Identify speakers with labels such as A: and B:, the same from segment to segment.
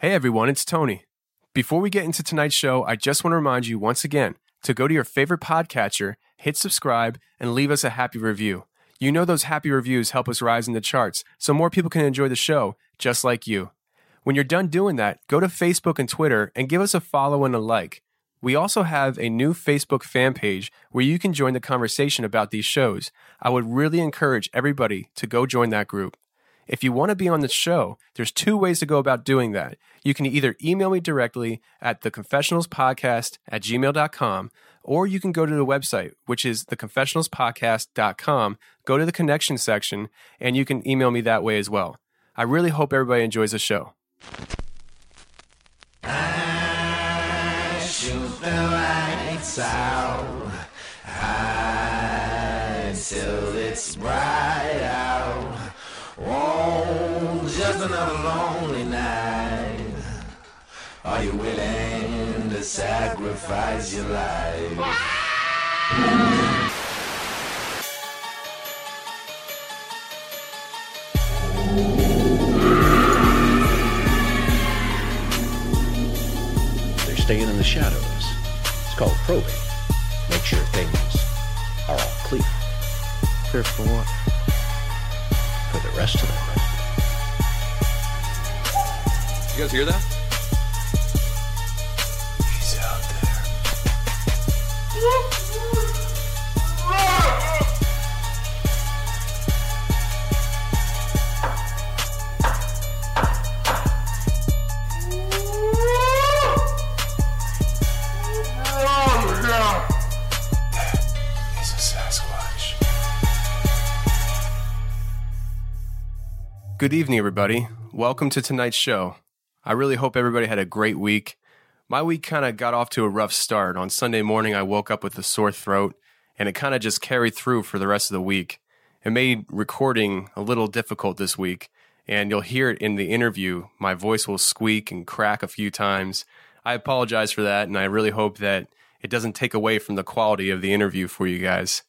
A: Hey everyone, it's Tony. Before we get into tonight's show, I just want to remind you once again to go to your favorite podcatcher, hit subscribe, and leave us a happy review. You know those happy reviews help us rise in the charts so more people can enjoy the show, just like you. When you're done doing that, go to Facebook and Twitter and give us a follow and a like. We also have a new Facebook fan page where you can join the conversation about these shows. I would really encourage everybody to go join that group. If you want to be on the show, there's two ways to go about doing that. You can either email me directly at theconfessionalspodcast at gmail.com, or you can go to the website, which is theconfessionalspodcast.com, go to the connection section, and you can email me that way as well. I really hope everybody enjoys the show.
B: I the lights out high till it's bright out. Another lonely night. Are you willing to sacrifice your life?
C: They're staying in the shadows. It's called probing. Make sure things are all clear
A: Clear for what?
C: for the rest of them.
D: You guys hear that?
A: He's out there. He's a Sasquatch. Good evening, everybody. Welcome to tonight's show. I really hope everybody had a great week. My week kind of got off to a rough start. On Sunday morning, I woke up with a sore throat, and it kind of just carried through for the rest of the week. It made recording a little difficult this week, and you'll hear it in the interview. My voice will squeak and crack a few times. I apologize for that, and I really hope that it doesn't take away from the quality of the interview for you guys.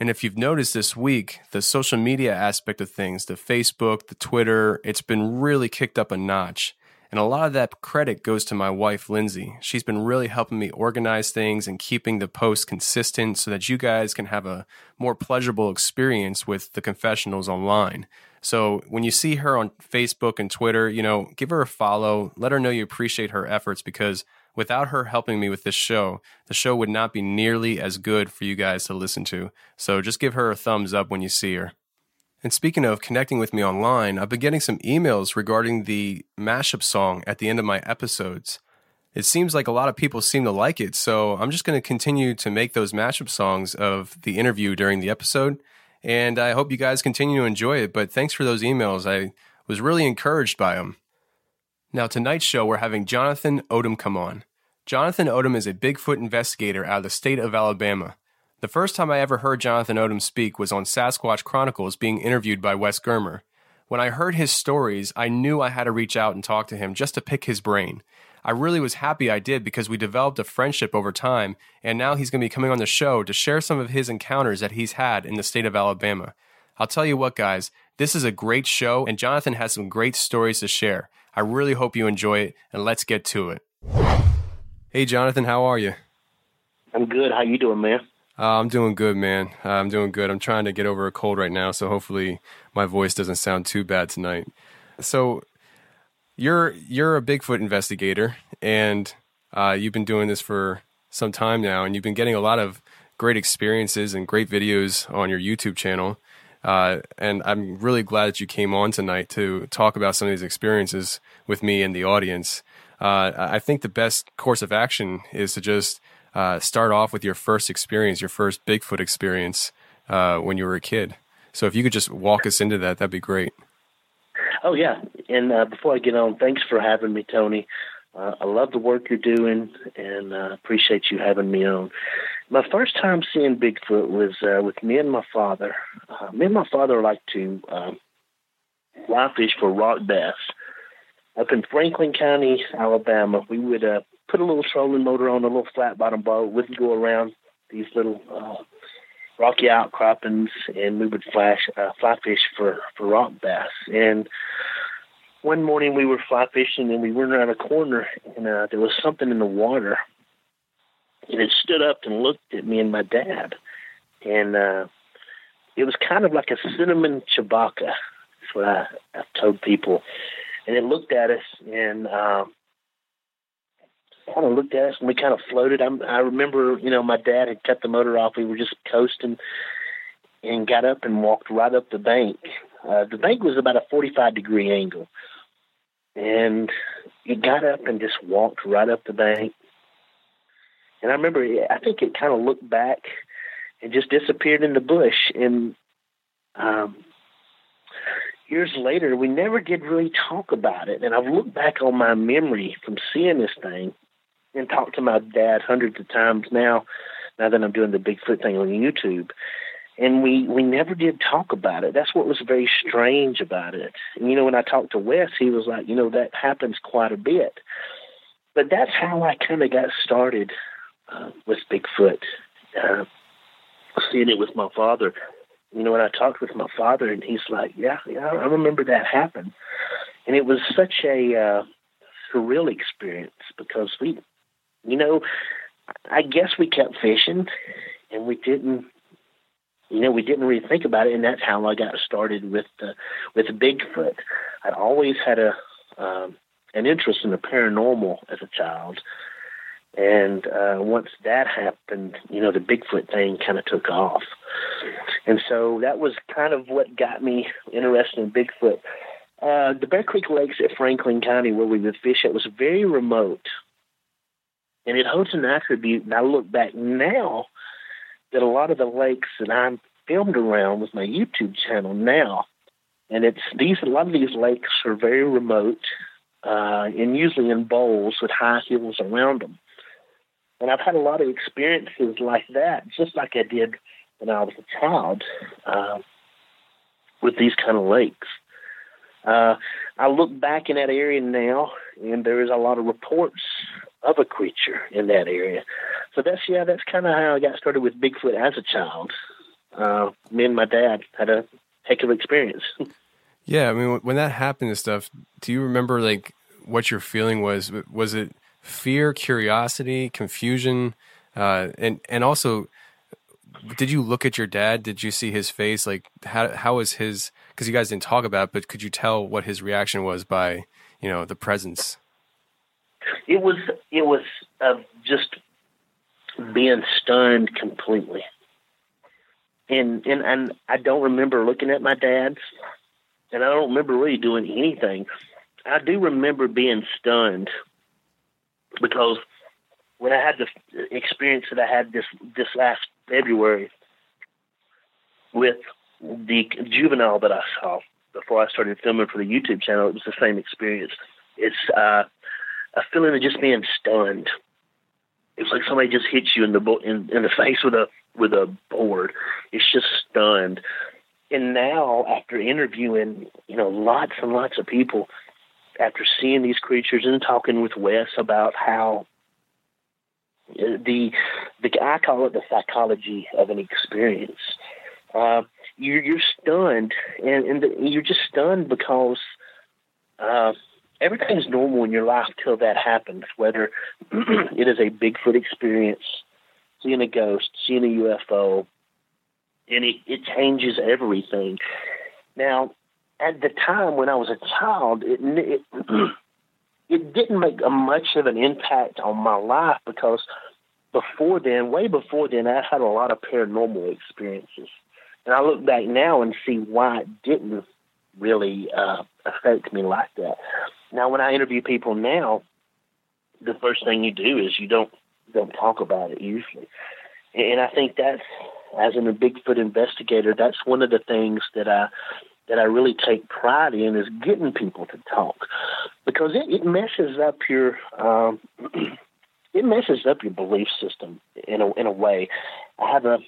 A: And if you've noticed this week, the social media aspect of things, the Facebook, the Twitter, it's been really kicked up a notch. And a lot of that credit goes to my wife, Lindsay. She's been really helping me organize things and keeping the posts consistent so that you guys can have a more pleasurable experience with the confessionals online. So when you see her on Facebook and Twitter, you know, give her a follow, let her know you appreciate her efforts because without her helping me with this show, the show would not be nearly as good for you guys to listen to. So just give her a thumbs up when you see her. And speaking of connecting with me online, I've been getting some emails regarding the mashup song at the end of my episodes. It seems like a lot of people seem to like it, so I'm just going to continue to make those mashup songs of the interview during the episode. And I hope you guys continue to enjoy it. But thanks for those emails. I was really encouraged by them. Now, tonight's show, we're having Jonathan Odom come on. Jonathan Odom is a Bigfoot investigator out of the state of Alabama. The first time I ever heard Jonathan Odom speak was on Sasquatch Chronicles being interviewed by Wes Germer. When I heard his stories, I knew I had to reach out and talk to him just to pick his brain. I really was happy I did because we developed a friendship over time, and now he's going to be coming on the show to share some of his encounters that he's had in the state of Alabama. I'll tell you what, guys, this is a great show, and Jonathan has some great stories to share. I really hope you enjoy it, and let's get to it. Hey, Jonathan, how are you?
E: I'm good. How you doing, man?
A: Uh, I'm doing good, man. Uh, I'm doing good. I'm trying to get over a cold right now, so hopefully my voice doesn't sound too bad tonight. So, you're you're a Bigfoot investigator, and uh, you've been doing this for some time now, and you've been getting a lot of great experiences and great videos on your YouTube channel. Uh, and I'm really glad that you came on tonight to talk about some of these experiences with me and the audience. Uh, I think the best course of action is to just uh, start off with your first experience, your first Bigfoot experience uh, when you were a kid. So if you could just walk us into that, that'd be great.
E: Oh yeah, and uh, before I get on, thanks for having me, Tony. Uh, I love the work you're doing, and uh, appreciate you having me on. My first time seeing Bigfoot was uh, with me and my father. Me and my father like to um, fly fish for rock bass up in Franklin County, Alabama. We would put a little trolling motor on a little flat bottom boat. We'd go around these little uh, rocky outcroppings, and we would flash uh, fly fish for for rock bass. And one morning we were fly fishing, and we went around a corner, and uh, there was something in the water, and it stood up and looked at me and my dad, and uh, it was kind of like a cinnamon chewbacca. That's what I, I've told people. And it looked at us, and um, kind of looked at us and we kind of floated. I'm, I remember, you know, my dad had cut the motor off. We were just coasting and got up and walked right up the bank. Uh, the bank was about a 45 degree angle. And he got up and just walked right up the bank. And I remember, I think it kind of looked back and just disappeared in the bush. And um, years later, we never did really talk about it. And I've looked back on my memory from seeing this thing and talked to my dad hundreds of times now, now that I'm doing the Bigfoot thing on YouTube. And we, we never did talk about it. That's what was very strange about it. And, you know, when I talked to Wes, he was like, you know, that happens quite a bit. But that's how I kind of got started uh, with Bigfoot, uh, seeing it with my father. You know, when I talked with my father, and he's like, yeah, yeah, I remember that happened. And it was such a uh, surreal experience because we you know, I guess we kept fishing and we didn't you know, we didn't really think about it, and that's how I got started with the with Bigfoot. I'd always had a um, an interest in the paranormal as a child, and uh, once that happened, you know, the Bigfoot thing kind of took off, and so that was kind of what got me interested in Bigfoot. Uh, the Bear Creek Lakes at Franklin County, where we would fish, it was very remote. And it holds an attribute, and I look back now that a lot of the lakes that I'm filmed around with my YouTube channel now, and it's these a lot of these lakes are very remote, uh, and usually in bowls with high hills around them. And I've had a lot of experiences like that, just like I did when I was a child, uh, with these kind of lakes. Uh, I look back in that area now, and there is a lot of reports of a creature in that area. So that's yeah, that's kind of how I got started with Bigfoot as a child. Uh, me and my dad had a heck of an experience.
A: yeah, I mean, when that happened and stuff, do you remember like what your feeling was? Was it fear, curiosity, confusion, uh, and and also? Did you look at your dad? Did you see his face? Like how how was his? Because you guys didn't talk about, it, but could you tell what his reaction was by you know the presence?
E: It was it was uh, just being stunned completely. And and and I don't remember looking at my dad's, and I don't remember really doing anything. I do remember being stunned because when I had the experience that I had this this last February with the juvenile that I saw before I started filming for the YouTube channel, it was the same experience. It's uh, a feeling of just being stunned. It's like somebody just hits you in the in, in the face with a with a board. It's just stunned. And now, after interviewing, you know, lots and lots of people, after seeing these creatures and talking with Wes about how uh, the the I call it the psychology of an experience. Uh, you're you're stunned, and, and the, you're just stunned because uh, everything's normal in your life till that happens, whether it is a Bigfoot experience, seeing a ghost, seeing a UFO, and it, it changes everything. Now, at the time when I was a child, it, it, it didn't make a much of an impact on my life because before then, way before then, I had a lot of paranormal experiences. And I look back now and see why it didn't really uh, affect me like that. Now, when I interview people now, the first thing you do is you don't don't talk about it usually, and I think that's as a Bigfoot investigator, that's one of the things that I that I really take pride in is getting people to talk because it, it messes up your um, it messes up your belief system in a in a way. I have a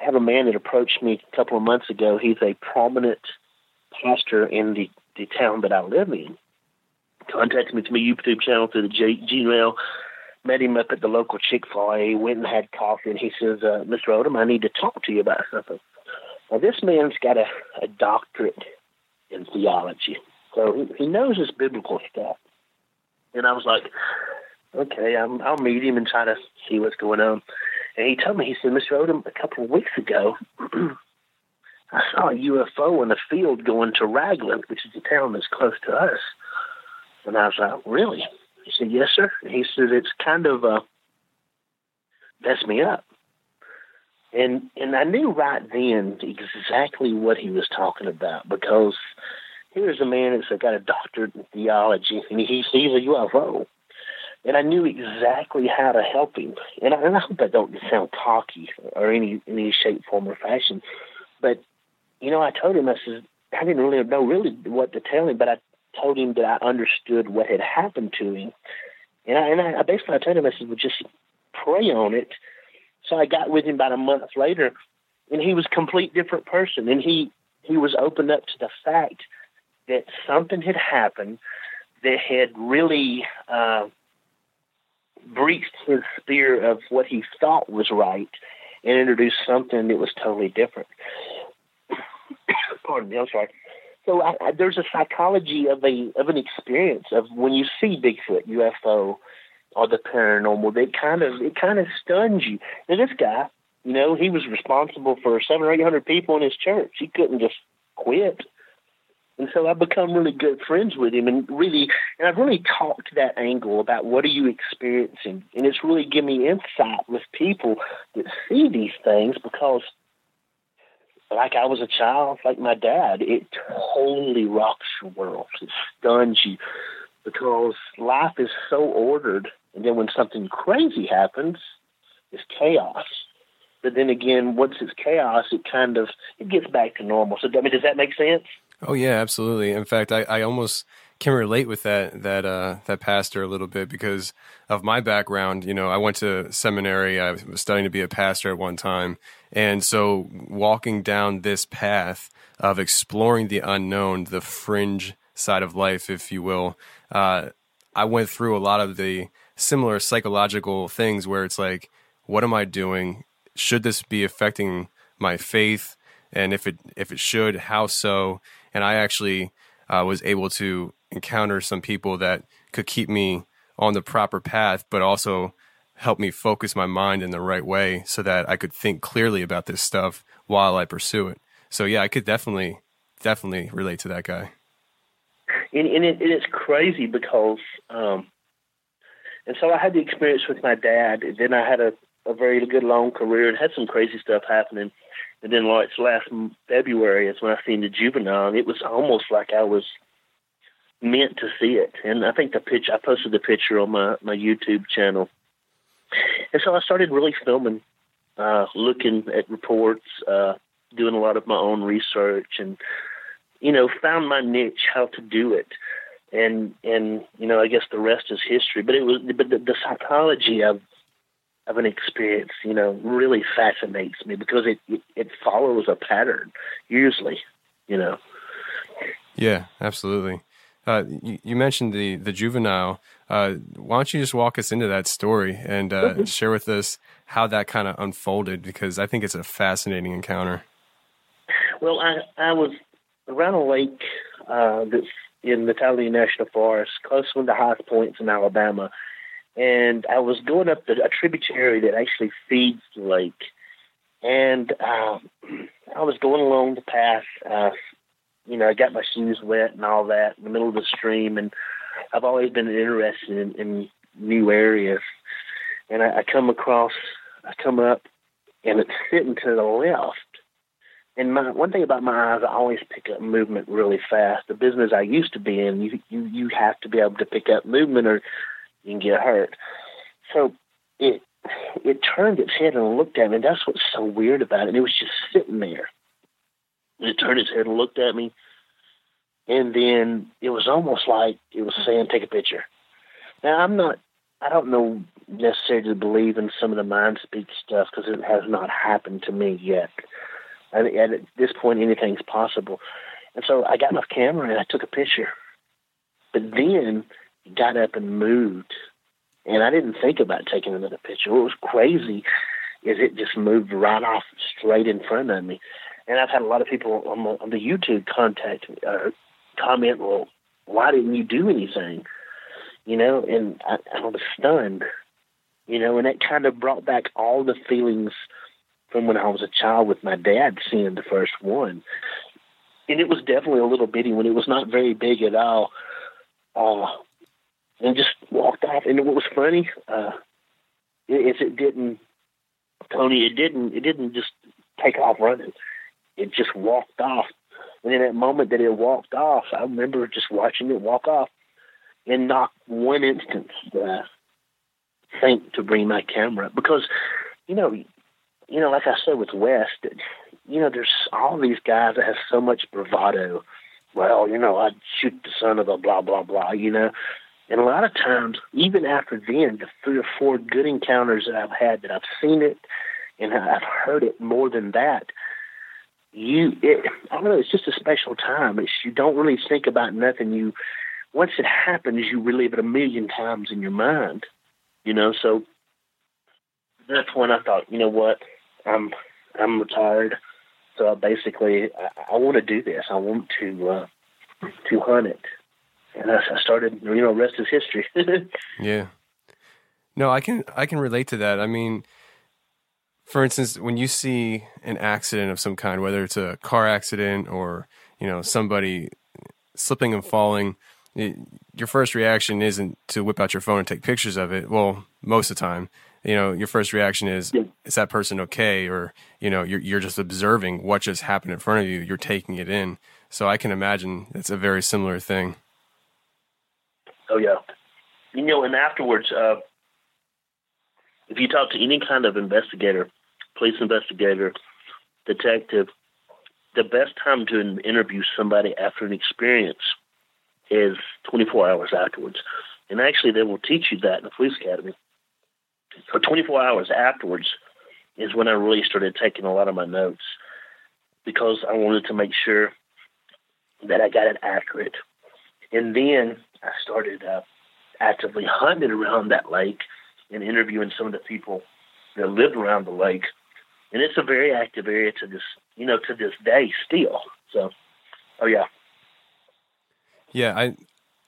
E: I have a man that approached me a couple of months ago. He's a prominent pastor in the, the town that I live in. Contacted me through my YouTube channel through the G- Gmail. Met him up at the local Chick Fil A. Went and had coffee, and he says, uh, "Mr. Odom, I need to talk to you about something." Now, this man's got a, a doctorate in theology, so he, he knows his biblical stuff. And I was like, "Okay, I'm, I'll meet him and try to see what's going on." And he told me, he said, Mr. Odom, a couple of weeks ago, I saw a UFO in the field going to Ragland, which is a town that's close to us. And I was like, really? He said, yes, sir. And he said, it's kind of uh, messed me up. And and I knew right then exactly what he was talking about because here's a man that's got a doctorate in theology, and he sees a UFO and I knew exactly how to help him. And I, and I hope I don't sound cocky or any any shape, form, or fashion, but you know, I told him I said I didn't really know really what to tell him, but I told him that I understood what had happened to him, and I and I basically I told him I said, well, just pray on it. So I got with him about a month later, and he was a complete different person, and he he was opened up to the fact that something had happened that had really. Uh, breached his sphere of what he thought was right and introduced something that was totally different. Pardon me, I'm sorry. So I, I, there's a psychology of a of an experience of when you see Bigfoot, UFO, or the paranormal. That kind of it kind of stuns you. And this guy, you know, he was responsible for seven or eight hundred people in his church. He couldn't just quit. And so I've become really good friends with him and really, and I've really talked that angle about what are you experiencing. And it's really given me insight with people that see these things because like I was a child, like my dad, it totally rocks your world. It stuns you because life is so ordered. And then when something crazy happens, it's chaos. But then again, once it's chaos, it kind of it gets back to normal. So I mean, does that make sense?
A: Oh yeah, absolutely. In fact, I, I almost can relate with that that uh, that pastor a little bit because of my background. You know, I went to seminary. I was studying to be a pastor at one time, and so walking down this path of exploring the unknown, the fringe side of life, if you will, uh, I went through a lot of the similar psychological things where it's like, what am I doing? Should this be affecting my faith? And if it if it should, how so? and I actually uh, was able to encounter some people that could keep me on the proper path, but also help me focus my mind in the right way so that I could think clearly about this stuff while I pursue it. So yeah, I could definitely, definitely relate to that guy.
E: And, and it, it's crazy because, um, and so I had the experience with my dad. Then I had a, a very good long career and had some crazy stuff happening. And then like last February is when I seen the juvenile, and it was almost like I was meant to see it. And I think the pitch I posted the picture on my my YouTube channel. And so I started really filming, uh, looking at reports, uh, doing a lot of my own research, and you know found my niche, how to do it. And and you know I guess the rest is history. But it was but the, the psychology of of an experience, you know, really fascinates me because it, it, it follows a pattern usually, you know.
A: Yeah, absolutely. Uh, you, you, mentioned the the juvenile. Uh, why don't you just walk us into that story and uh, mm-hmm. share with us how that kind of unfolded? Because I think it's a fascinating encounter.
E: Well, I I was around a lake uh, that's in the Talladega National Forest, close to one of the highest points in Alabama, and I was going up the, a tributary that actually feeds the lake, and um, I was going along the path. Uh, you know, I got my shoes wet and all that in the middle of the stream, and I've always been interested in, in new areas. And I, I come across, I come up, and it's sitting to the left. And my one thing about my eyes, I always pick up movement really fast. The business I used to be in, you you you have to be able to pick up movement, or you can get hurt. So it it turned its head and looked at me. That's what's so weird about it. It was just sitting there. It turned its head and looked at me, and then it was almost like it was saying, "Take a picture." Now I'm not. I don't know necessarily believe in some of the mind speak stuff because it has not happened to me yet. And at this point, anything's possible. And so I got my camera and I took a picture. But then got up and moved. And I didn't think about taking another picture. What was crazy is it just moved right off straight in front of me. And I've had a lot of people on the, on the YouTube contact me, uh, comment, well, why didn't you do anything? You know, and I, I was stunned, you know, and it kind of brought back all the feelings from when I was a child with my dad seeing the first one. And it was definitely a little bitty when it was not very big at all. Uh, and just walked off. And what was funny uh, is it didn't, Tony. It didn't. It didn't just take off running. It just walked off. And in that moment that it walked off, I remember just watching it walk off, and not one instance uh, think to bring my camera because, you know, you know, like I said with Wes, you know, there's all these guys that have so much bravado. Well, you know, I'd shoot the son of a blah blah blah, you know. And a lot of times, even after then, the three or four good encounters that I've had, that I've seen it and I've heard it more than that, you, it, I don't know, it's just a special time. It's you don't really think about nothing. You, once it happens, you relive it a million times in your mind, you know. So that's when I thought, you know what, I'm I'm retired, so I basically I, I want to do this. I want to uh, to hunt it and I, started. You know, rest is history.
A: yeah. No, I can I can relate to that. I mean, for instance, when you see an accident of some kind, whether it's a car accident or you know somebody slipping and falling, it, your first reaction isn't to whip out your phone and take pictures of it. Well, most of the time, you know, your first reaction is, yeah. "Is that person okay?" Or you know, you're you're just observing what just happened in front of you. You're taking it in. So I can imagine it's a very similar thing.
E: Oh yeah, you know, and afterwards, uh, if you talk to any kind of investigator, police investigator, detective, the best time to interview somebody after an experience is 24 hours afterwards. And actually, they will teach you that in the police academy. So 24 hours afterwards is when I really started taking a lot of my notes because I wanted to make sure that I got it accurate. And then I started uh, actively hunting around that lake and interviewing some of the people that lived around the lake. And it's a very active area to this, you know, to this day still. So, oh yeah.
A: Yeah, I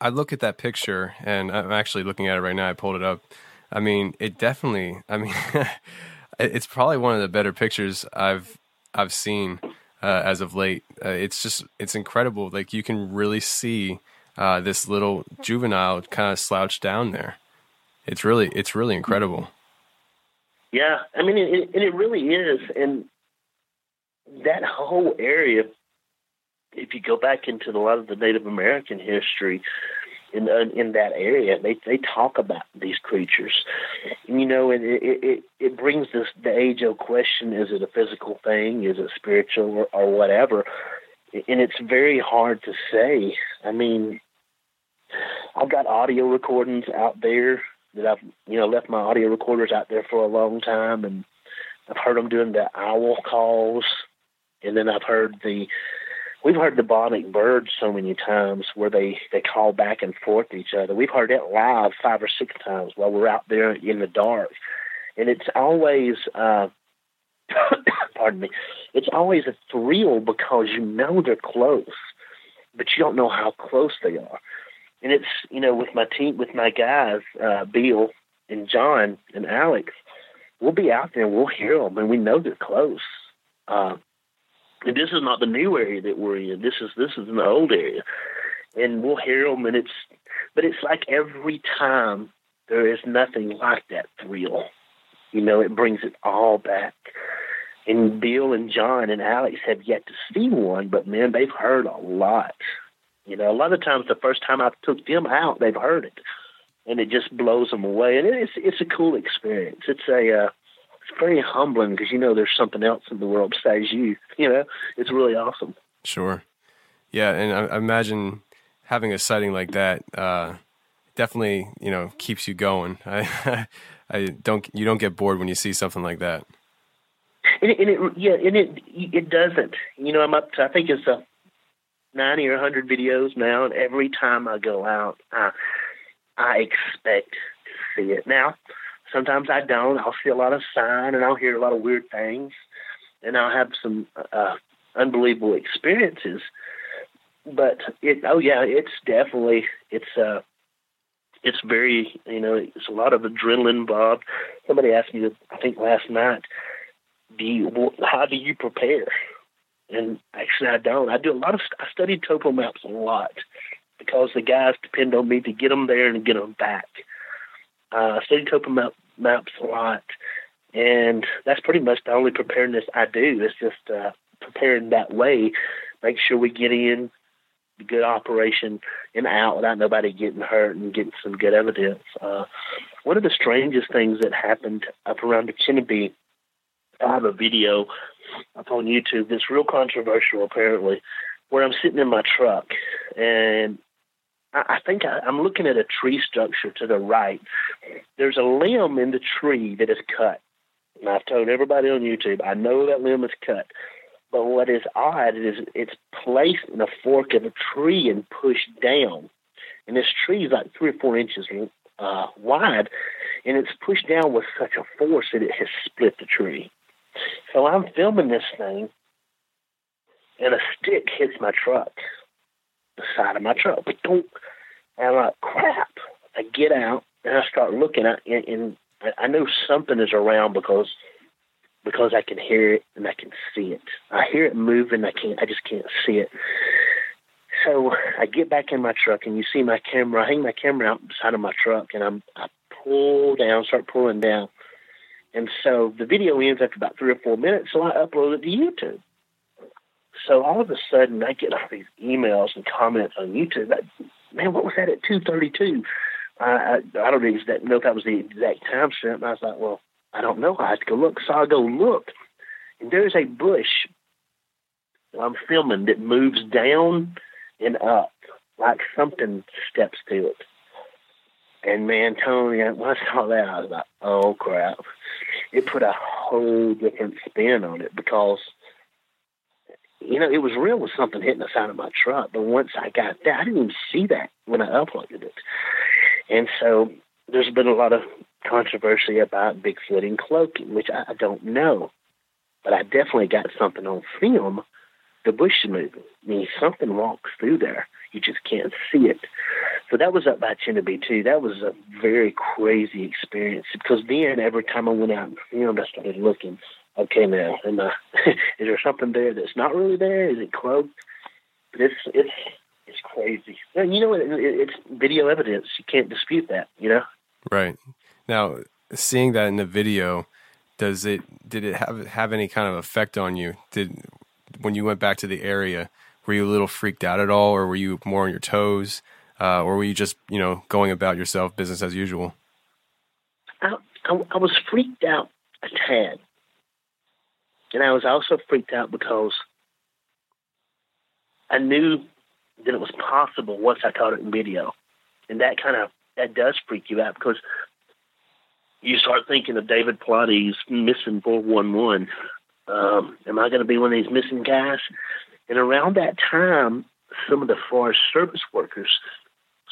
A: I look at that picture and I'm actually looking at it right now. I pulled it up. I mean, it definitely. I mean, it's probably one of the better pictures I've I've seen uh, as of late. Uh, it's just it's incredible. Like you can really see uh, this little juvenile kind of slouched down there. It's really it's really incredible.
E: Yeah, I mean, it, it, really is, and that whole area. If you go back into a lot of the Native American history, in in that area, they they talk about these creatures, and, you know, and it it it brings this the age old question: Is it a physical thing? Is it spiritual or, or whatever? And it's very hard to say. I mean, I've got audio recordings out there that I've you know left my audio recorders out there for a long time, and I've heard them doing the owl calls, and then I've heard the we've heard the Bionic birds so many times where they they call back and forth to each other. We've heard it live five or six times while we're out there in the dark, and it's always. uh pardon me, it's always a thrill because you know they're close, but you don't know how close they are and it's you know with my team with my guys, uh, Bill and John and Alex, we'll be out there and we'll hear them, and we know they're close. Uh, and this is not the new area that we're in. This is this is an old area, and we'll hear them, and it's but it's like every time there is nothing like that thrill. You know, it brings it all back. And Bill and John and Alex have yet to see one, but man, they've heard a lot. You know, a lot of times the first time I took them out, they've heard it, and it just blows them away. And it's it's a cool experience. It's a uh, it's very humbling because you know there's something else in the world besides you. You know, it's really awesome.
A: Sure. Yeah, and I, I imagine having a sighting like that uh, definitely you know keeps you going. I I don't you don't get bored when you see something like that.
E: And it, and it yeah, and it it doesn't. You know, I'm up to I think it's a ninety or hundred videos now, and every time I go out, I I expect to see it. Now, sometimes I don't. I'll see a lot of sign, and I'll hear a lot of weird things, and I'll have some uh, unbelievable experiences. But it, oh yeah, it's definitely it's uh it's very you know it's a lot of adrenaline involved. Somebody asked me, I think last night, do you how do you prepare? And actually, I don't. I do a lot of I study topo maps a lot because the guys depend on me to get them there and get them back. Uh, I study topo map, maps a lot, and that's pretty much the only preparedness I do. It's just uh, preparing that way, make sure we get in the good operation and out without nobody getting hurt and getting some good evidence. Uh, one of the strangest things that happened up around the Chinnabee, I have a video up on YouTube that's real controversial apparently, where I'm sitting in my truck and I, I think I, I'm looking at a tree structure to the right. There's a limb in the tree that is cut. And I've told everybody on YouTube, I know that limb is cut. But what is odd is it's placed in a fork of a tree and pushed down. And this tree is like three or four inches uh, wide, and it's pushed down with such a force that it has split the tree. So I'm filming this thing, and a stick hits my truck, the side of my truck. And I'm like, crap. I get out and I start looking and, and I know something is around because because I can hear it and I can see it. I hear it moving. I can't. I just can't see it. So I get back in my truck and you see my camera. I hang my camera out beside of my truck and I'm I pull down, start pulling down, and so the video ends after about three or four minutes. So I upload it to YouTube. So all of a sudden I get all these emails and comments on YouTube. Man, what was that at two thirty two? I, I don't know if that was the exact time stamp. I was like, well, I don't know. I had to go look. So I go look, and there's a bush I'm filming that moves down and up like something steps to it. And man, Tony, when I saw that, I was like, oh crap. It put a whole different spin on it because, you know, it was real with something hitting the side of my truck. But once I got that, I didn't even see that when I uploaded it. And so there's been a lot of controversy about Bigfoot and cloaking, which I, I don't know. But I definitely got something on film. The bush movie. I mean, something walks through there. You just can't see it. So that was up by Chinnabee too. That was a very crazy experience because then every time I went out and filmed, I started looking. Okay, now, am I, is there something there that's not really there? Is it cloaked? But it's it's it's crazy. You know, it, it's video evidence. You can't dispute that. You know.
A: Right. Now, seeing that in the video, does it did it have have any kind of effect on you? Did when you went back to the area, were you a little freaked out at all, or were you more on your toes, uh, or were you just you know going about yourself, business as usual?
E: I, I, I was freaked out a tad, and I was also freaked out because I knew that it was possible once I caught it in video, and that kind of that does freak you out because you start thinking of David Paulides missing 411. Um, am I going to be one of these missing guys? And around that time, some of the Forest Service workers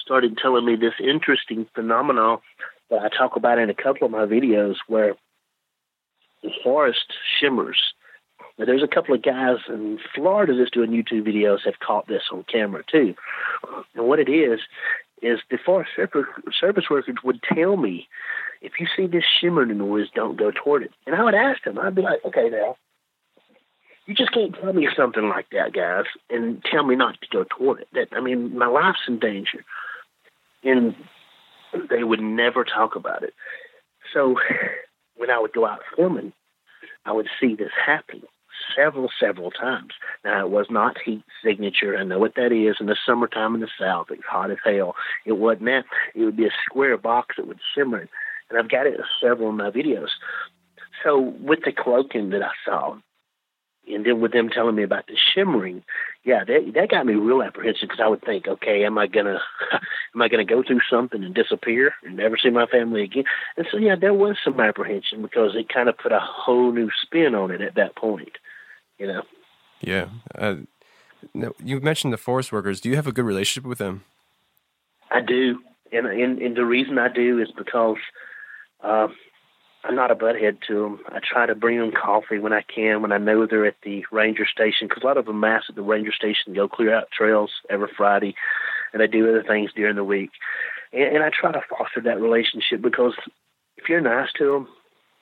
E: started telling me this interesting phenomenon that I talk about in a couple of my videos where the forest shimmers. Now, there's a couple of guys in Florida that's doing YouTube videos have caught this on camera too. And what it is, is the Forest Service workers would tell me if you see this shimmering noise, don't go toward it. And I would ask them, I'd be like, okay, now, you just can't tell me something like that, guys, and tell me not to go toward it. That I mean, my life's in danger. And they would never talk about it. So when I would go out filming, I would see this happen several, several times. Now, it was not heat signature. I know what that is in the summertime in the South. It's hot as hell. It wasn't that. It would be a square box that would simmer and I've got it in several of my videos. So with the cloaking that I saw, and then with them telling me about the shimmering, yeah, that that got me real apprehensive because I would think, okay, am I gonna am I gonna go through something and disappear and never see my family again? And so yeah, there was some apprehension because it kind of put a whole new spin on it at that point, you know.
A: Yeah. Uh, you mentioned the forest workers. Do you have a good relationship with them?
E: I do, and and, and the reason I do is because. Uh, I'm not a butthead to them. I try to bring them coffee when I can, when I know they're at the ranger station, because a lot of them mass at the ranger station, go clear out trails every Friday, and they do other things during the week. And, and I try to foster that relationship because if you're nice to them,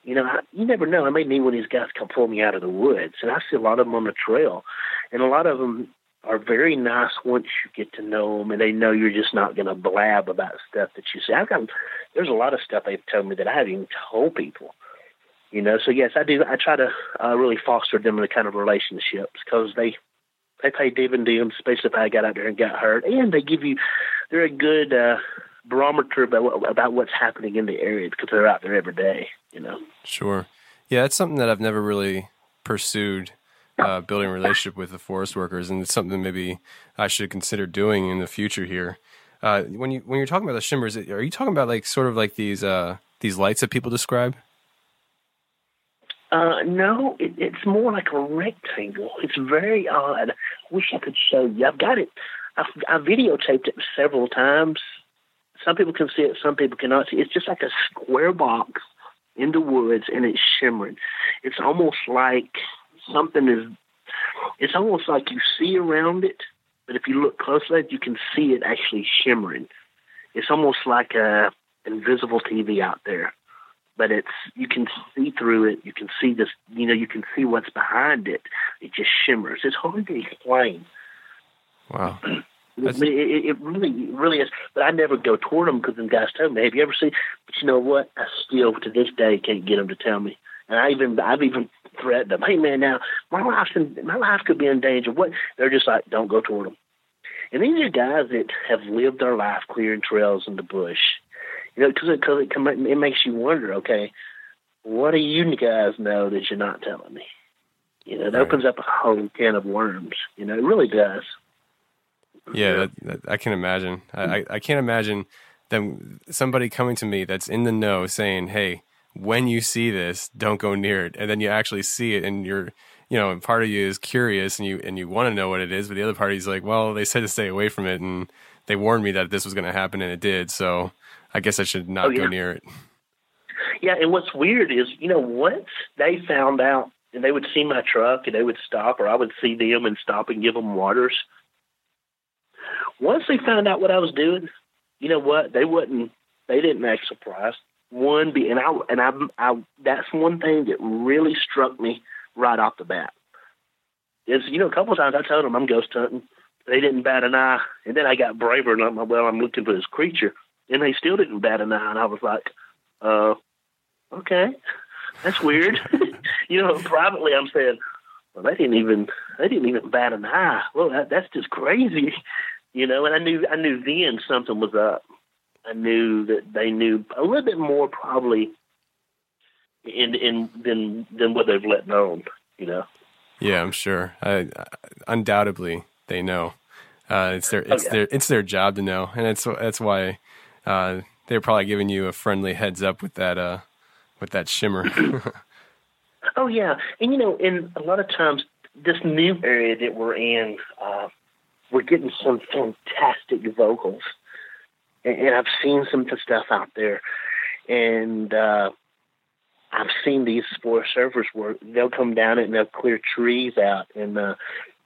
E: you know, I, you never know. I may need one of these guys come pull me out of the woods, and I see a lot of them on the trail, and a lot of them are very nice once you get to know them and they know you're just not going to blab about stuff that you see. I've got, there's a lot of stuff they've told me that I haven't even told people, you know. So yes, I do. I try to uh, really foster them in the kind of relationships because they they pay dividends, especially if I got out there and got hurt, and they give you they're a good uh, barometer about about what's happening in the area because they're out there every day, you know.
A: Sure. Yeah, that's something that I've never really pursued uh, building relationship with the forest workers, and it's something maybe I should consider doing in the future here. Uh, when you when you're talking about the shimmers, are you talking about like sort of like these uh, these lights that people describe?
E: Uh, no, it, it's more like a rectangle. It's very odd. I wish I could show you. I've got it. I've, I've videotaped it several times. Some people can see it, some people cannot see it. It's just like a square box in the woods, and it's shimmering. It's almost like something is it's almost like you see around it, but if you look closely, you can see it actually shimmering. It's almost like a invisible TV out there, but it's you can see through it. You can see this, you know, you can see what's behind it. It just shimmers. It's hard to explain.
A: Wow.
E: It, it, it, really, it really is. But I never go toward them because the guys tell me, "Have you ever seen?" But you know what? I still, to this day, can't get them to tell me. And I even, I've even threatened them. Hey man, now my life's in, my life could be in danger. What? They're just like, don't go toward them. And these are guys that have lived their life clearing trails in the bush. You know, because it, cause it, it makes you wonder. Okay, what do you guys know that you're not telling me? You know, it right. opens up a whole can of worms. You know, it really does.
A: Yeah, that, that, I can imagine. I, I, I can't imagine them somebody coming to me that's in the know saying, "Hey, when you see this, don't go near it. And then you actually see it and you're, you know, part of you is curious and you, and you want to know what it is. But the other party is like, well, they said to stay away from it and they warned me that this was going to happen and it did. So I guess I should not oh, yeah. go near it.
E: Yeah. And what's weird is, you know, once they found out and they would see my truck and they would stop or I would see them and stop and give them waters. Once they found out what I was doing, you know what? They wouldn't, they didn't act surprised one be and I and I, I that's one thing that really struck me right off the bat. Is you know a couple of times I told them I'm ghost hunting, they didn't bat an eye, and then I got braver and I'm well I'm looking for this creature, and they still didn't bat an eye, and I was like, uh, okay, that's weird. you know, privately I'm saying, well they didn't even they didn't even bat an eye. Well that that's just crazy, you know, and I knew I knew then something was up. I knew that they knew a little bit more probably in in than than what they've let known. You know.
A: Yeah, I'm sure. I, undoubtedly, they know. Uh, it's their it's their it's their job to know, and it's that's why uh, they're probably giving you a friendly heads up with that uh, with that shimmer.
E: oh yeah, and you know, and a lot of times this new area that we're in, uh, we're getting some fantastic vocals and, I've seen some stuff out there, and uh, I've seen these Forest Service work. They'll come down and they'll clear trees out. And uh,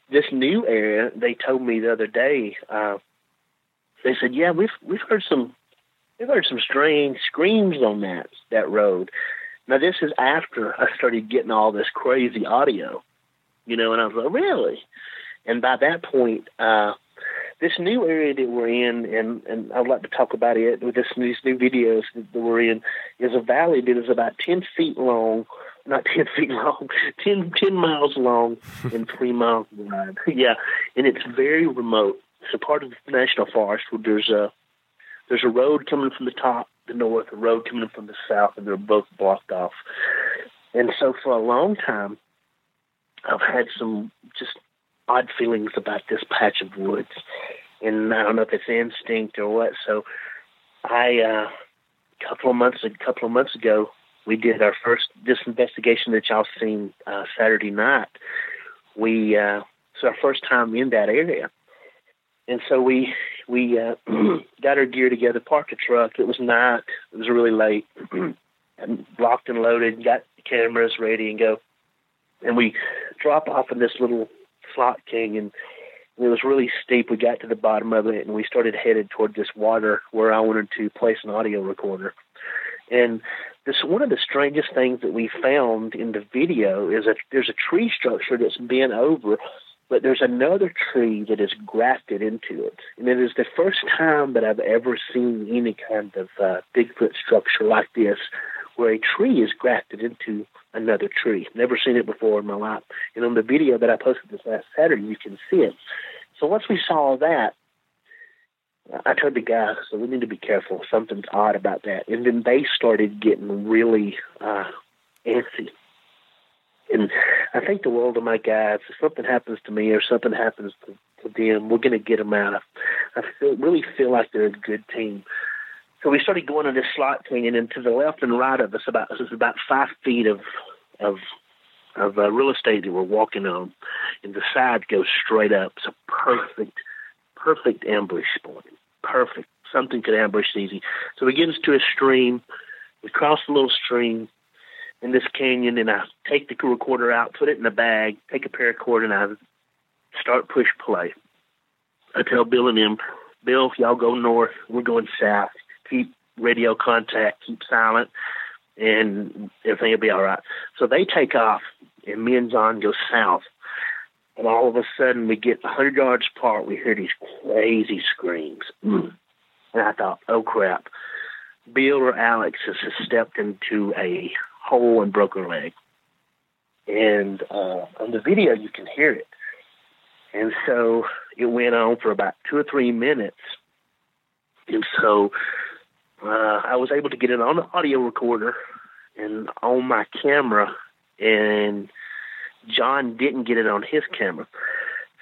E: this new area, they told me the other day, uh, they said, "Yeah, we've we've heard some we've heard some strange screams on that that road." Now this is after I started getting all this crazy audio, you know, and I was like, "Really?" And by that point, uh, this new area that we're in, and, and I'd like to talk about it with this, these new videos that we're in, is a valley that is about 10 feet long, not 10 feet long, 10, 10 miles long and 3 miles wide. yeah, and it's very remote. It's a part of the national forest where there's a, there's a road coming from the top, the north, a road coming from the south, and they're both blocked off. And so for a long time, I've had some just odd feelings about this patch of woods, and I don't know if it's instinct or what. So, I uh, a couple of months a couple of months ago, we did our first this investigation that y'all seen uh, Saturday night. We uh, it's our first time in that area, and so we we uh, got our gear together, parked a truck. It was night. It was really late. and locked and loaded, got the cameras ready and go. And we drop off in this little slot king and it was really steep. We got to the bottom of it and we started headed toward this water where I wanted to place an audio recorder. And this one of the strangest things that we found in the video is that there's a tree structure that's bent over but there's another tree that is grafted into it. And it is the first time that I've ever seen any kind of uh, Bigfoot structure like this, where a tree is grafted into another tree. Never seen it before in my life. And on the video that I posted this last Saturday, you can see it. So once we saw that, I told the guy, so we need to be careful. Something's odd about that. And then they started getting really uh, antsy and I think the world of my guys. If something happens to me or something happens to, to them, we're going to get them out. Of. I feel, really feel like they're a good team. So we started going to this slot thing, and then to the left and right of us, about is about five feet of of of uh, real estate that we're walking on, and the side goes straight up. It's a perfect, perfect ambush spot. Perfect. Something could ambush easy. So we get into a stream. We cross the little stream in this canyon, and I take the recorder out, put it in a bag, take a paracord, and I start push play. I tell Bill and him, Bill, y'all go north, we're going south. Keep radio contact, keep silent, and everything will be all right. So they take off, and me and John go south. And all of a sudden, we get 100 yards apart. We hear these crazy screams. And I thought, oh crap. Bill or Alex has stepped into a hole and broke her leg. And uh, on the video, you can hear it. And so it went on for about two or three minutes. And so uh, I was able to get it on the audio recorder and on my camera, and John didn't get it on his camera.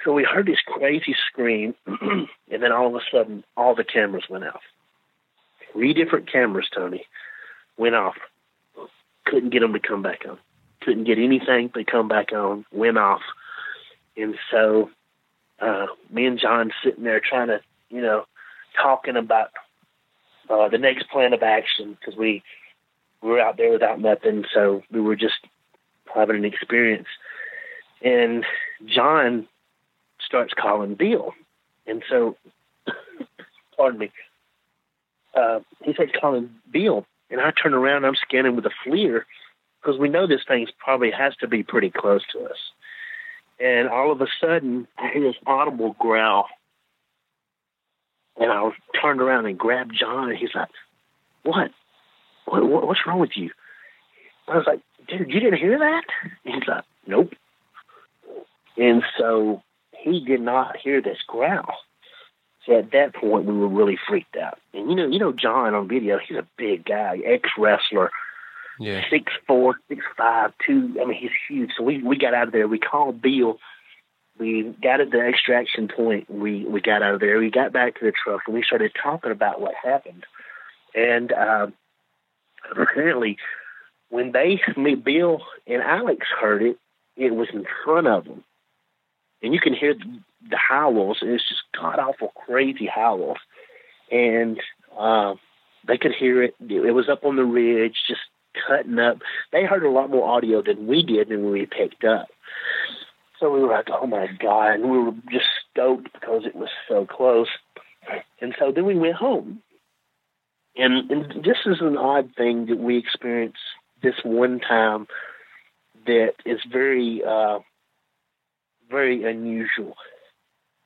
E: So we heard this crazy scream, and then all of a sudden, all the cameras went off. Three different cameras, Tony, went off couldn't get them to come back on. Couldn't get anything to come back on. Went off, and so uh, me and John sitting there trying to, you know, talking about uh, the next plan of action because we, we were out there without nothing, so we were just having an experience. And John starts calling Bill, and so, pardon me, uh, he starts calling Bill, and I turn around, I'm scanning with a FLIR because we know this thing probably has to be pretty close to us. And all of a sudden, I hear this audible growl. And I turned around and grabbed John, and he's like, What? what, what what's wrong with you? I was like, Dude, you didn't hear that? And he's like, Nope. And so he did not hear this growl. So at that point, we were really freaked out. And you know, you know, John on video, he's a big guy, ex wrestler,
A: yeah.
E: six four, six five, two. I mean, he's huge. So we we got out of there. We called Bill. We got at the extraction point. We we got out of there. We got back to the truck and we started talking about what happened. And uh, apparently, when they, me, Bill and Alex heard it, it was in front of them, and you can hear the howls, and it's just god awful crazy howls, and uh, they could hear it. It was up on the ridge, just cutting up. They heard a lot more audio than we did and we picked up. So we were like, "Oh my god!" And we were just stoked because it was so close. And so then we went home, and, and this is an odd thing that we experienced this one time that is very, uh, very unusual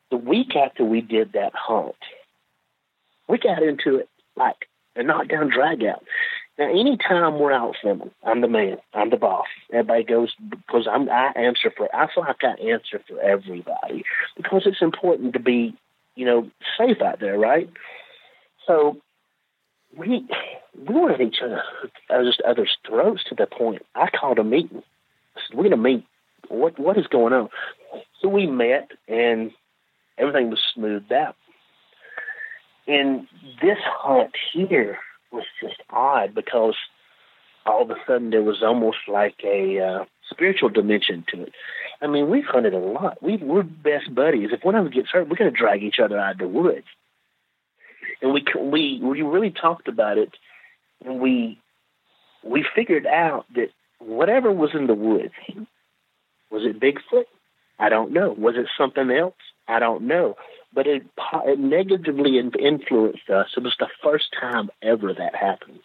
E: the week after we did that hunt, we got into it like a knockdown drag out. Now, anytime we're out filming, I'm the man, I'm the boss. Everybody goes because I'm I answer for. I feel like I answer for everybody because it's important to be, you know, safe out there, right? So we we were at each other, just others' throats to the point I called a meeting. I said, "We're gonna meet what what is going on? So we met, and everything was smoothed out. And this hunt here was just odd because all of a sudden there was almost like a uh, spiritual dimension to it. I mean, we've hunted a lot. We, we're best buddies. If one of us gets hurt, we're going to drag each other out of the woods. And we we we really talked about it, and we we figured out that whatever was in the woods, was it Bigfoot? I don't know. Was it something else? I don't know. But it, it negatively influenced us. It was the first time ever that happened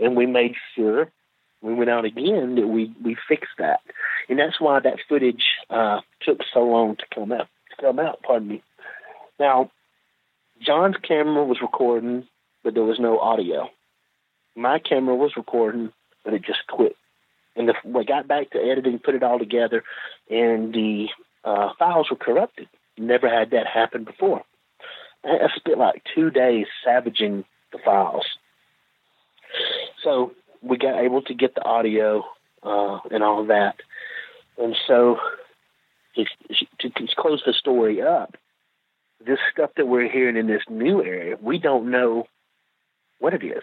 E: and we made sure we went out again that we we fixed that, and that's why that footage uh, took so long to come out. To come out, pardon me. Now, John's camera was recording, but there was no audio. My camera was recording, but it just quit. And the, we got back to editing, put it all together, and the uh, files were corrupted. Never had that happen before. I spent like two days savaging the files so we got able to get the audio uh, and all of that. And so to, to close the story up, this stuff that we're hearing in this new area, we don't know what it is.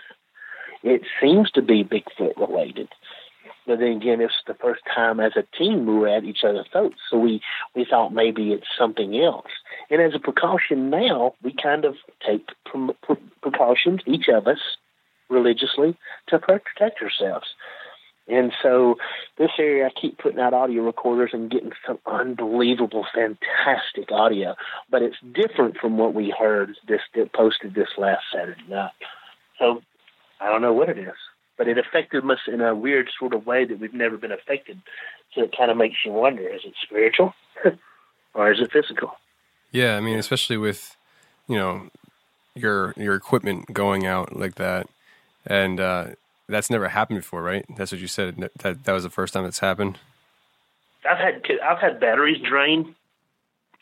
E: It seems to be Bigfoot related. But then again, it's the first time as a team we were at each other's throats. So we, we thought maybe it's something else. And as a precaution now, we kind of take pre- pre- precautions, each of us, religiously to protect ourselves. And so this area, I keep putting out audio recorders and getting some unbelievable, fantastic audio. But it's different from what we heard this posted this last Saturday night. So I don't know what it is, but it affected us in a weird sort of way that we've never been affected. So it kind of makes you wonder: is it spiritual or is it physical?
A: Yeah, I mean, especially with you know your your equipment going out like that and uh, that's never happened before, right? That's what you said. That that was the first time it's happened.
E: I've had I've had batteries drain,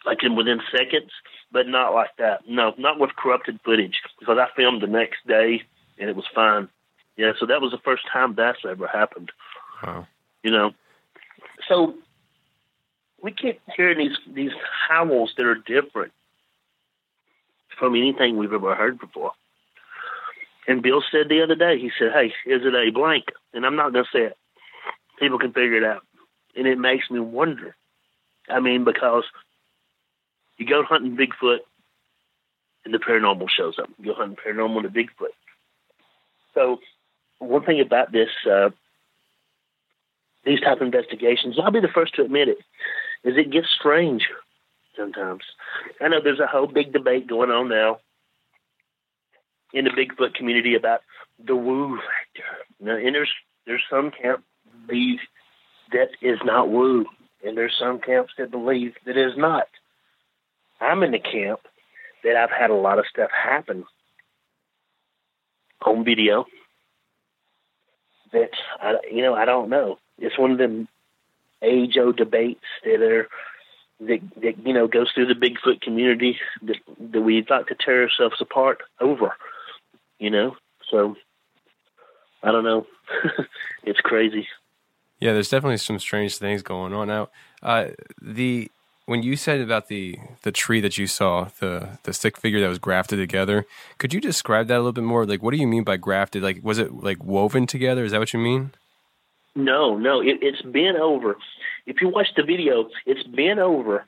E: like in within seconds, but not like that. No, not with corrupted footage because I filmed the next day and it was fine. Yeah, so that was the first time that's ever happened.
A: Wow.
E: You know, so we keep hearing these these howls that are different from anything we've ever heard before. And Bill said the other day, he said, "Hey, is it a blank?" And I'm not going to say it. People can figure it out, and it makes me wonder. I mean, because you go hunting Bigfoot, and the paranormal shows up. You go hunting paranormal to Bigfoot. So, one thing about this, uh, these type of investigations, I'll be the first to admit it, is it gets strange sometimes. I know there's a whole big debate going on now in the Bigfoot community about the woo factor. Now, and there's there's some camp believe that is not woo, and there's some camps that believe that is not. I'm in the camp that I've had a lot of stuff happen on video that I, you know I don't know. It's one of them age old debates that are that, that you know goes through the Bigfoot community that, that we like to tear ourselves apart over you know. So I don't know. it's crazy.
A: Yeah, there's definitely some strange things going on now. Uh, the when you said about the the tree that you saw, the the stick figure that was grafted together, could you describe that a little bit more? Like, what do you mean by grafted? Like, was it like woven together? Is that what you mean?
E: No, no, it, it's bent over. If you watch the video, it's bent over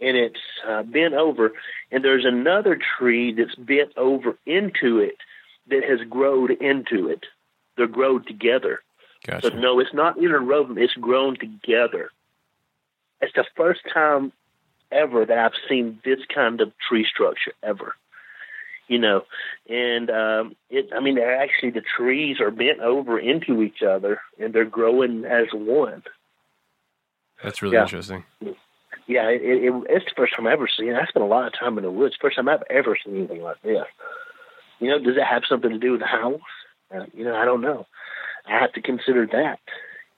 E: and it's uh, bent over, and there's another tree that's bent over into it that has grown into it. They're grown together.
A: Gotcha.
E: So no, it's not interwoven; it's grown together. It's the first time ever that I've seen this kind of tree structure ever. You know, and um, it. I mean, they're actually the trees are bent over into each other, and they're growing as one.
A: That's really yeah. interesting
E: yeah, it, it, it's the first time I've ever seen. It. I spent a lot of time in the woods. First time I've ever seen anything like this. You know, does it have something to do with the house? Uh, you know, I don't know. I have to consider that.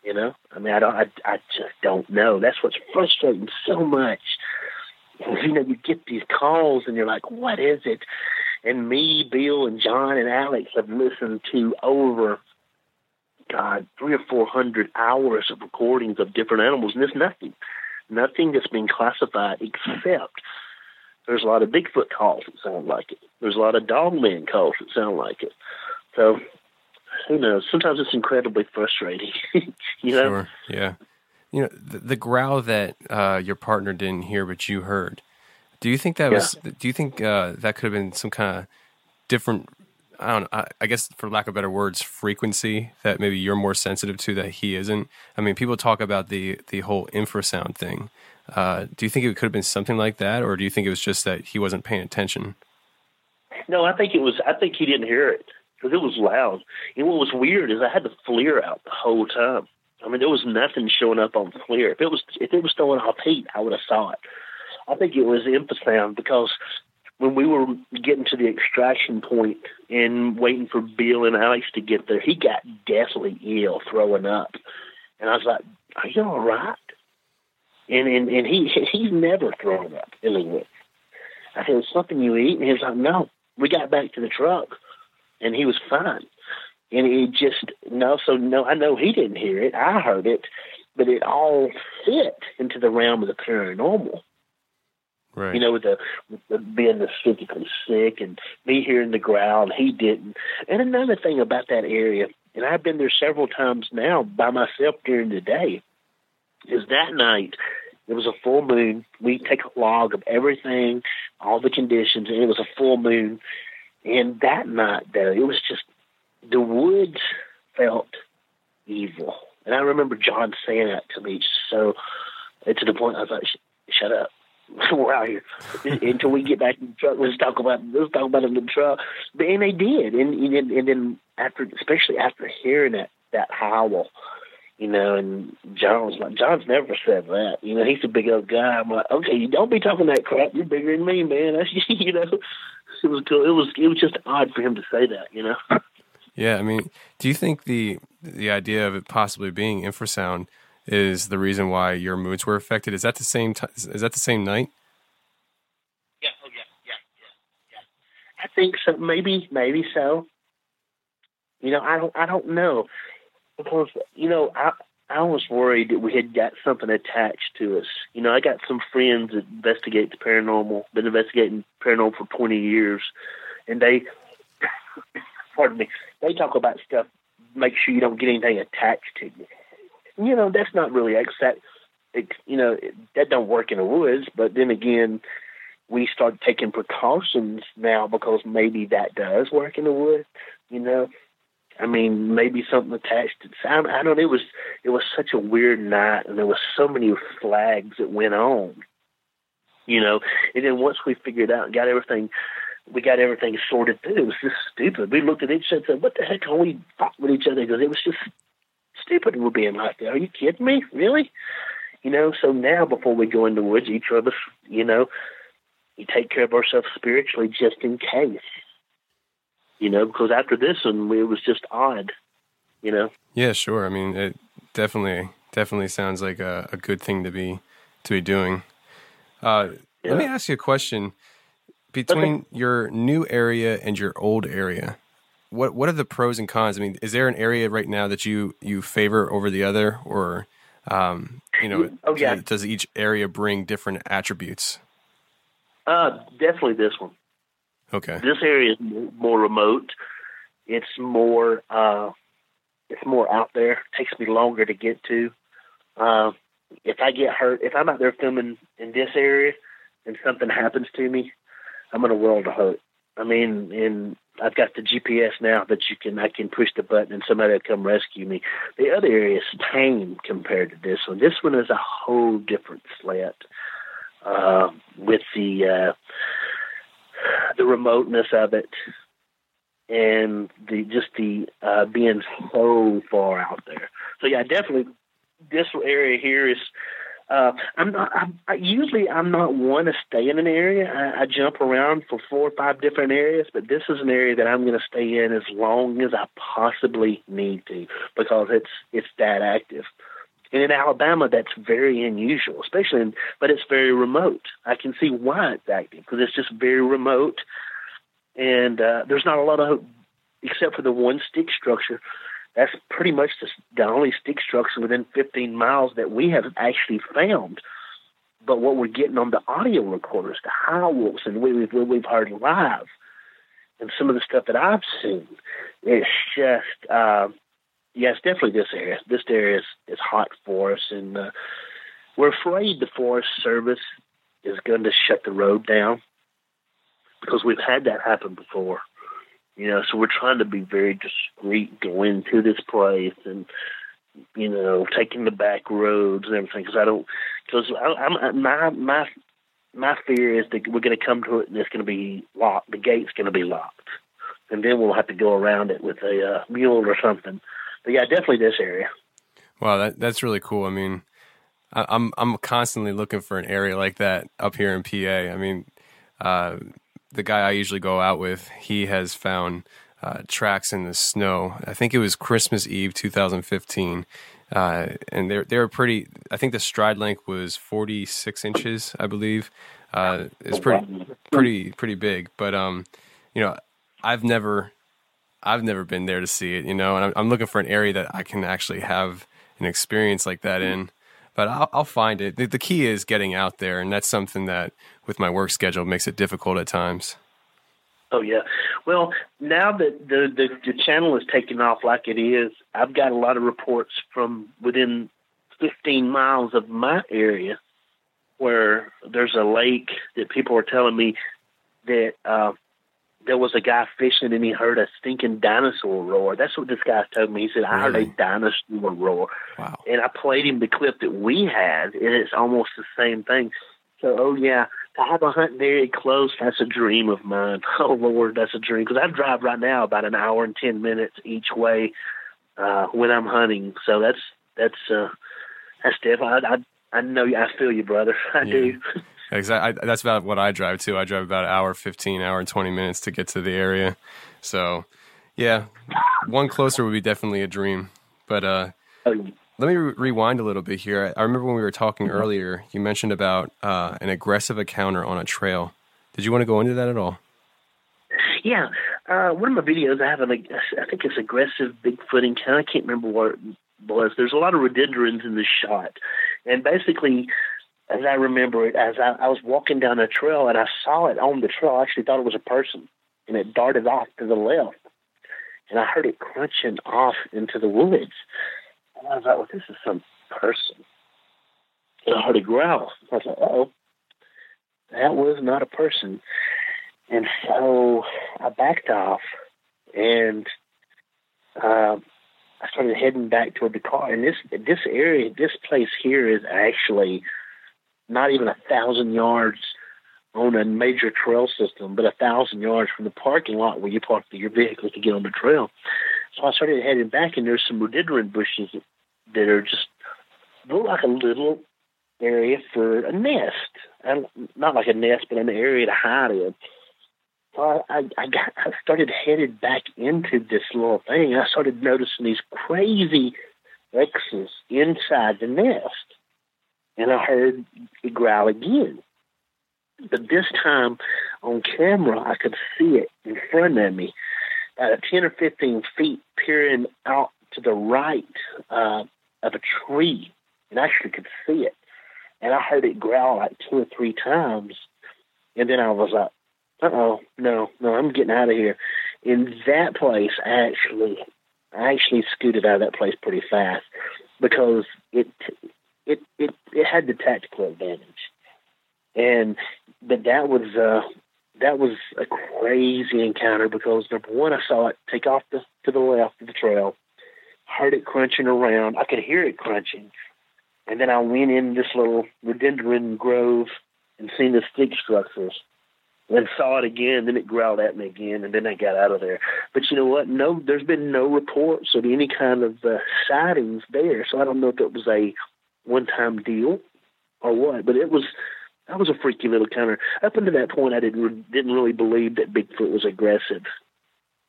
E: You know, I mean, I don't. I, I just don't know. That's what's frustrating so much. You know, you get these calls and you're like, "What is it?" And me, Bill, and John and Alex have listened to over God, three or four hundred hours of recordings of different animals, and there's nothing, nothing that's been classified except there's a lot of Bigfoot calls that sound like it. There's a lot of dogman calls that sound like it. So who knows? Sometimes it's incredibly frustrating. you know?
A: Sure. Yeah. You know the, the growl that uh, your partner didn't hear, but you heard. Do you think that was? Do you think uh, that could have been some kind of different? I don't. know, I, I guess for lack of better words, frequency that maybe you're more sensitive to that he isn't. I mean, people talk about the the whole infrasound thing. Uh, do you think it could have been something like that, or do you think it was just that he wasn't paying attention?
E: No, I think it was. I think he didn't hear it because it was loud. And what was weird is I had the FLIR out the whole time. I mean, there was nothing showing up on FLIR. If it was if it was throwing off heat, I would have saw it. I think it was infrasound because when we were getting to the extraction point and waiting for Bill and Alex to get there, he got deathly ill, throwing up, and I was like, "Are you all right?" And and and he he's never thrown up anyway. I said, "Something you eat?" And he was like, "No." We got back to the truck, and he was fine. And he just no, so no, I know he didn't hear it. I heard it, but it all fit into the realm of the paranormal.
A: Right.
E: You know, with the, with the being the physically sick and me hearing the growl, and he didn't. And another thing about that area, and I've been there several times now by myself during the day, is that night it was a full moon. We take a log of everything, all the conditions, and it was a full moon. And that night, though, it was just the woods felt evil. And I remember John saying that to me. So to the point I was like, "Shut up." We're out here until we get back in the truck. Let's talk about let's talk about it in the truck. And they did, and, and and then after, especially after hearing that that howl, you know, and John was like, John's never said that. You know, he's a big old guy. I'm like, okay, you don't be talking that crap. You're bigger than me, man. That's you know. It was cool. It was it was just odd for him to say that. You know.
A: Yeah, I mean, do you think the the idea of it possibly being infrasound is the reason why your moods were affected? Is that the same time? Is that the same night?
E: Yeah, oh yeah, yeah, yeah, yeah. I think so. Maybe, maybe so. You know, I don't, I don't know because you know, I, I was worried that we had got something attached to us. You know, I got some friends that investigate the paranormal, been investigating paranormal for twenty years, and they, pardon me, they talk about stuff. Make sure you don't get anything attached to you. You know, that's not really exact. It, you know, that don't work in the woods. But then again, we start taking precautions now because maybe that does work in the woods. You know, I mean, maybe something attached. To, I, I don't. know. It was it was such a weird night, and there was so many flags that went on. You know, and then once we figured out, and got everything, we got everything sorted through. It was just stupid. We looked at each other and said, "What the heck are we fought with each other?" Because it was just stupid. We're being like. Are you kidding me? Really? You know. So now, before we go in the woods, each of us, you know, we take care of ourselves spiritually just in case you know, because after this one, it was just odd, you know.
A: Yeah, sure. I mean, it definitely definitely sounds like a, a good thing to be to be doing. Uh, yeah. Let me ask you a question. Between okay. your new area and your old area, what what are the pros and cons? I mean, is there an area right now that you you favor over the other, or um, you know,
E: oh, yeah.
A: does each area bring different attributes?
E: Uh, definitely this one.
A: Okay.
E: This area is more remote. It's more uh, it's more out there. It takes me longer to get to. Uh, if I get hurt, if I'm out there filming in this area and something happens to me, I'm in a world of hurt. I mean, and I've got the GPS now that you can I can push the button and somebody will come rescue me. The other area is tame compared to this one. This one is a whole different slant uh, with the uh, the remoteness of it and the just the uh, being so far out there. So yeah, definitely this area here is. Uh, I'm not. I'm, I, usually, I'm not one to stay in an area. I, I jump around for four or five different areas, but this is an area that I'm going to stay in as long as I possibly need to because it's it's that active. And in Alabama, that's very unusual, especially in, but it's very remote. I can see why it's active because it's just very remote, and uh, there's not a lot of, except for the one stick structure that's pretty much the, the only stick structure within 15 miles that we have actually found. But what we're getting on the audio recorders, the howls, and we, we've, we've heard live, and some of the stuff that I've seen, it's just, uh, it's definitely this area. This area is, is hot for us, and uh, we're afraid the Forest Service is going to shut the road down because we've had that happen before. You know, so we're trying to be very discreet, going to this place, and you know, taking the back roads and everything. Because I don't, because I'm my my my fear is that we're going to come to it and it's going to be locked. The gate's going to be locked, and then we'll have to go around it with a uh, mule or something. But yeah, definitely this area.
A: Wow, that that's really cool. I mean, I, I'm I'm constantly looking for an area like that up here in PA. I mean, uh, the guy I usually go out with, he has found uh, tracks in the snow. I think it was Christmas Eve 2015. Uh, and they're they're pretty. I think the stride length was 46 inches, I believe. Uh, it's pretty pretty pretty big. But um, you know, I've never I've never been there to see it. You know, and I'm, I'm looking for an area that I can actually have an experience like that in. But I'll, I'll find it. The, the key is getting out there, and that's something that with my work schedule makes it difficult at times.
E: Oh yeah. Well, now that the, the the channel is taking off like it is, I've got a lot of reports from within 15 miles of my area where there's a lake that people are telling me that uh, there was a guy fishing and he heard a stinking dinosaur roar. That's what this guy told me. He said, I heard a dinosaur roar.
A: Wow.
E: And I played him the clip that we had, and it's almost the same thing. So, oh yeah, to have a hunt very close, that's a dream of mine. Oh Lord, that's a dream because I drive right now about an hour and ten minutes each way uh, when I'm hunting. So that's that's uh, that's definitely. I, I I know I feel you, brother. I yeah. do.
A: Exactly. That's about what I drive too. I drive about an hour, fifteen, hour and twenty minutes to get to the area. So, yeah, one closer would be definitely a dream. But uh, oh, let me re- rewind a little bit here. I remember when we were talking mm-hmm. earlier, you mentioned about uh, an aggressive encounter on a trail. Did you want to go into that at all?
E: Yeah, uh, one of my videos, I have an, I think it's aggressive Bigfoot encounter. I can't remember what it was. There's a lot of rhododendrons in the shot, and basically, as I remember it, as I, I was walking down a trail and I saw it on the trail, I actually thought it was a person, and it darted off to the left, and I heard it crunching off into the woods. And I was like, well, this is some person. And I heard a growl. I was like, oh, that was not a person. And so I backed off and uh, I started heading back toward the car. And this this area, this place here is actually not even a thousand yards on a major trail system, but a thousand yards from the parking lot where you park your vehicle to get on the trail. So I started heading back, and there's some rhododendron bushes that are just look like a little area for a nest. And not like a nest, but an area to hide in. So I, I, I got, I started headed back into this little thing. I started noticing these crazy X's inside the nest, and I heard it growl again. But this time on camera, I could see it in front of me, uh, 10 or 15 feet peering out to the right uh, of a tree and I actually could see it. And I heard it growl like two or three times. And then I was like, uh oh, no, no, I'm getting out of here. In that place, I actually, I actually scooted out of that place pretty fast because it, it, it, it had the tactical advantage. And, but that was, uh, that was a crazy encounter because number one, I saw it take off the, to the left of the trail, heard it crunching around. I could hear it crunching. And then I went in this little rhododendron grove and seen the stick structures and saw it again. Then it growled at me again, and then I got out of there. But you know what? No, there's been no reports of any kind of uh, sightings there. So I don't know if it was a one-time deal or what. But it was that was a freaky little counter. Up until that point, I didn't didn't really believe that Bigfoot was aggressive.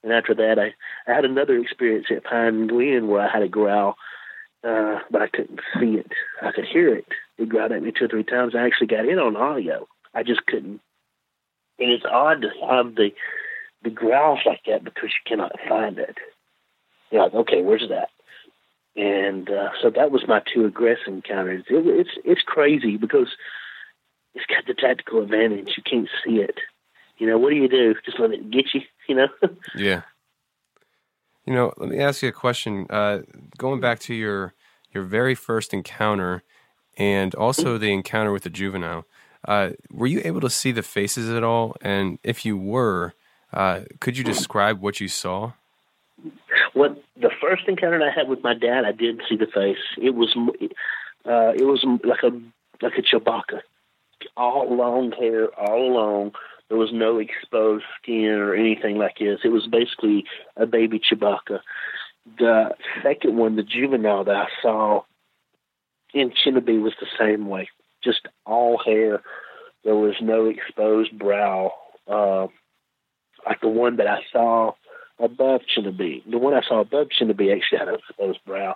E: And after that, I, I had another experience at Pine Glen where I had a growl, uh, but I couldn't see it. I could hear it. It growled at me two or three times. I actually got it on audio. I just couldn't. And it's odd to have the the growls like that because you cannot find it. You're like, okay, where's that? And uh, so that was my two aggressive encounters. It, it's it's crazy because it's got the tactical advantage. You can't see it. You know, what do you do? Just let it get you. You know.
A: yeah. You know, let me ask you a question. Uh, going back to your your very first encounter, and also the encounter with the juvenile, uh, were you able to see the faces at all? And if you were, uh, could you describe what you saw?
E: What the first encounter I had with my dad, I did see the face. It was, uh, it was like a like a Chewbacca, all long hair, all long. There was no exposed skin or anything like this. It was basically a baby Chewbacca. The second one, the juvenile that I saw in Chinnabee, was the same way. Just all hair. There was no exposed brow. Uh, like the one that I saw above Chinnabee. The one I saw above Chinnabee actually had an exposed brow.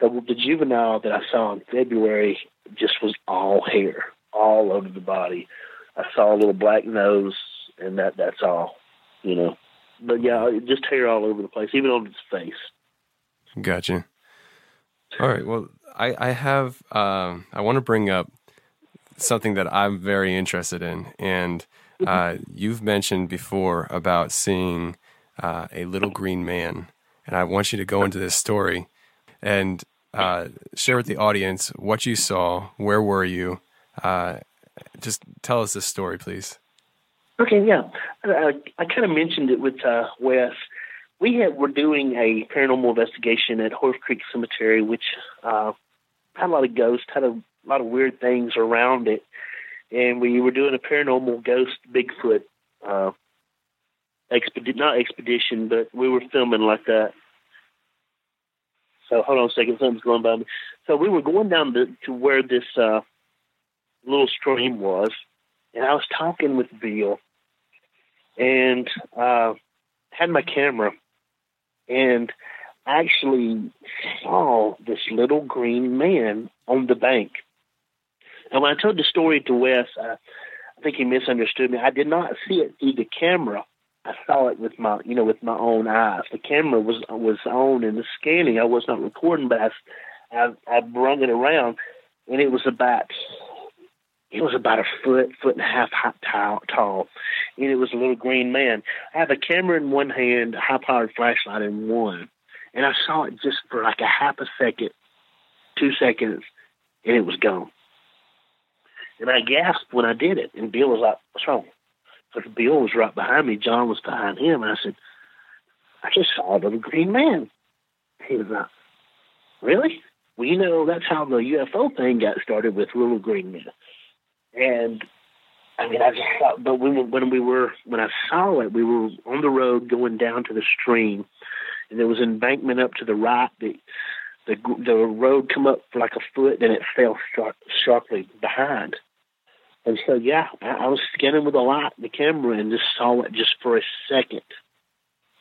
E: The, the juvenile that I saw in February just was all hair, all over the body. I saw a little black nose, and that that's all, you know. But yeah, just hair all over the place, even on his face.
A: Gotcha. All right. Well, I I have um, I want to bring up something that I'm very interested in, and uh, you've mentioned before about seeing uh, a little green man, and I want you to go into this story and uh, share with the audience what you saw. Where were you? Uh, just tell us this story, please.
E: Okay, yeah, I, I kind of mentioned it with uh, Wes. We were doing a paranormal investigation at Horse Creek Cemetery, which uh, had a lot of ghosts, had a lot of weird things around it, and we were doing a paranormal ghost Bigfoot uh, expedition, not expedition, but we were filming like that. So hold on a second, something's going by me. So we were going down to, to where this uh, little stream was, and I was talking with Bill, and uh, had my camera, and actually saw this little green man on the bank. And when I told the story to Wes, I, I think he misunderstood me. I did not see it through the camera. I saw it with my, you know, with my own eyes. The camera was was on and the scanning. I was not recording, but I, I, I brung it around, and it was about, it was about a foot, foot and a half high, tall, tall, and it was a little green man. I have a camera in one hand, a high-powered flashlight in one, and I saw it just for like a half a second, two seconds, and it was gone. And I gasped when I did it, and Bill was like, "What's wrong?" Because Bill was right behind me, John was behind him, and I said, "I just saw a little green man." He was like, "Really?" Well, you know, that's how the UFO thing got started with little green men. And I mean, I just thought, but when when we were when I saw it, we were on the road going down to the stream, and there was an embankment up to the right. The the the road come up for like a foot, then it fell sharp, sharply behind. And so, yeah, I, was scanning with a light, the camera, and just saw it just for a second,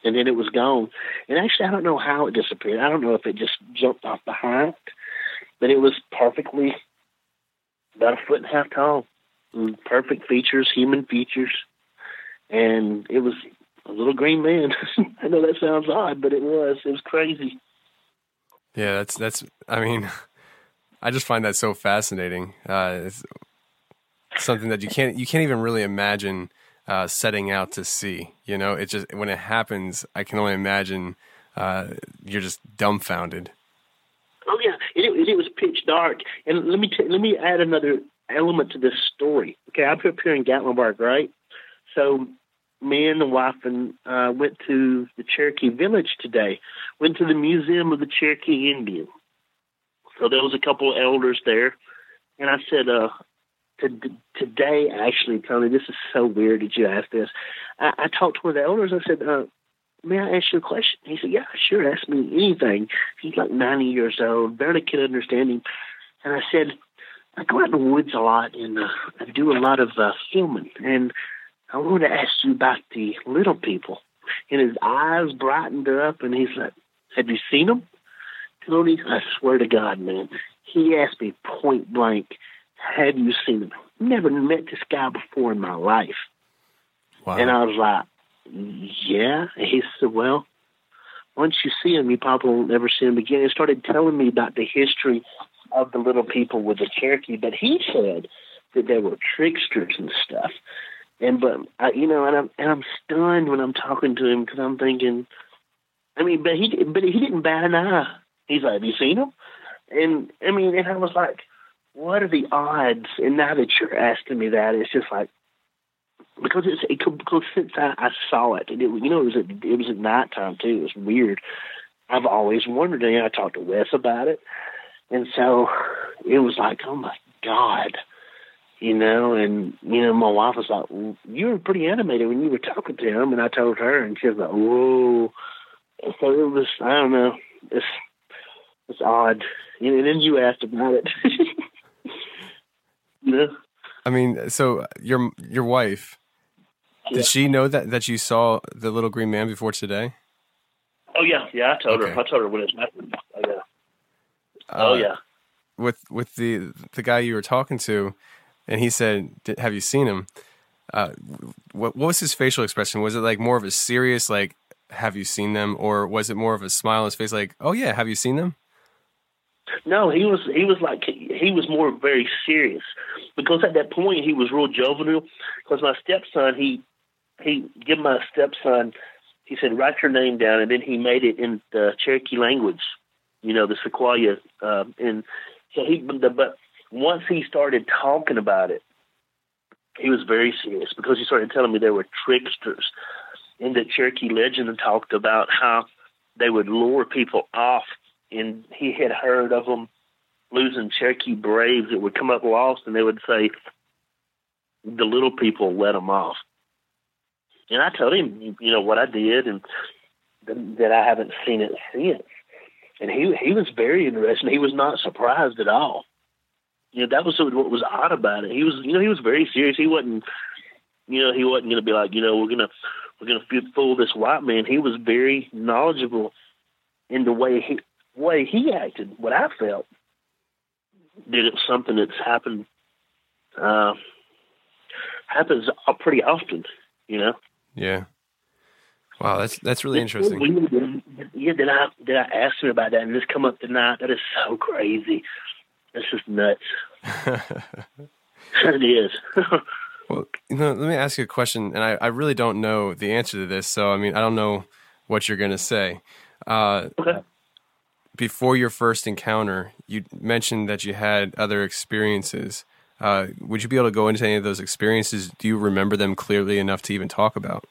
E: and then it was gone. And actually, I don't know how it disappeared. I don't know if it just jumped off behind, but it was perfectly about a foot and a half tall, perfect features, human features, and it was a little green man. I know that sounds odd, but it was. It was crazy.
A: Yeah, that's that's. I mean, I just find that so fascinating. Uh, something that you can't you can't even really imagine uh, setting out to see. You know, it just when it happens, I can only imagine uh, you're just dumbfounded.
E: Oh yeah, it, it was pitch dark, and let me t- let me add another element to this story. Okay, I'm up here in Gatlinburg, right? So me and the wife and uh, went to the Cherokee Village today. Went to the Museum of the Cherokee Indian. So there was a couple of elders there, and I said, uh, to, today, actually, Tony, this is so weird that you asked this. I, I talked to one of the elders. I said, uh, may I ask you a question? He said, yeah, sure, ask me anything. He's like 90 years old, barely can understand him. And I said, I go out in the woods a lot and uh, I do a lot of uh, filming. And I want to ask you about the little people. And his eyes brightened up and he's like, have you seen them? Tony, I swear to God, man, he asked me point blank, have you seen him, Never met this guy before in my life.
A: Wow.
E: And I was like, yeah. And he said, well, once you see him, you probably won't ever see him again. He started telling me about the history of the little people with the Cherokee, but he said that they were tricksters and stuff. And but I, you know, and I'm and I'm stunned when I'm talking to him because I'm thinking, I mean, but he but he didn't bat an eye. He's like, "Have you seen him?" And I mean, and I was like, "What are the odds?" And now that you're asking me that, it's just like because it's it, because since I, I saw it, and it you know it was at, it was at nighttime too. It was weird. I've always wondered, and I talked to Wes about it, and so it was like, oh my god, you know. And you know, my wife was like, you were pretty animated when you were talking to him, and I told her, and she was like, whoa. So it was, I don't know, it's it's odd. And then you asked about it. know.
A: I mean, so your your wife, did
E: Yeah.
A: she know that that you saw the little green man before today?
E: Oh yeah, yeah. I told
A: Okay.
E: her. I told her when it's happened. Oh yeah. oh
A: Uh,
E: yeah.
A: With with the the guy you were talking to, and he said, "Did- "Have you seen him?" Uh, what what was his facial expression? Was it like more of a serious like, "Have you seen them?" or was it more of a smile on his face like, "Oh yeah, have you seen them?"
E: No, he was he was like he was more very serious because at that point he was real juvenile. Because my stepson, he he gave my stepson, he said write your name down, and then he made it in the Cherokee language, you know, the Sequoyah, uh, and so he but once he started talking about it, he was very serious because he started telling me there were tricksters in the Cherokee legend and talked about how they would lure people off and he had heard of them losing Cherokee braves that would come up lost, and they would say, "The little people let them off." And I told him, you know, what I did, and th- that I haven't seen it since. And he he was very interested. He was not surprised at all. You know, that was what was odd about it. He was, you know, he was very serious. He wasn't, you know, he wasn't going to be like, you know, we're gonna we're gonna fool this white man. He was very knowledgeable in the way he way he acted, what I felt, did it something that's happened uh, happens pretty often, you know.
A: Yeah. Wow, that's that's really interesting.
E: Yeah, did I did I ask him about that and this come up tonight? That is so crazy. That's just nuts. it is.
A: Well, you know, let me ask you a question, and I, I really don't know the answer to this. So, I mean, I don't know what you're going to say. Uh,
E: okay.
A: Before your first encounter, you mentioned that you had other experiences. Uh, would you be able to go into any of those experiences? Do you remember them clearly enough to even talk about?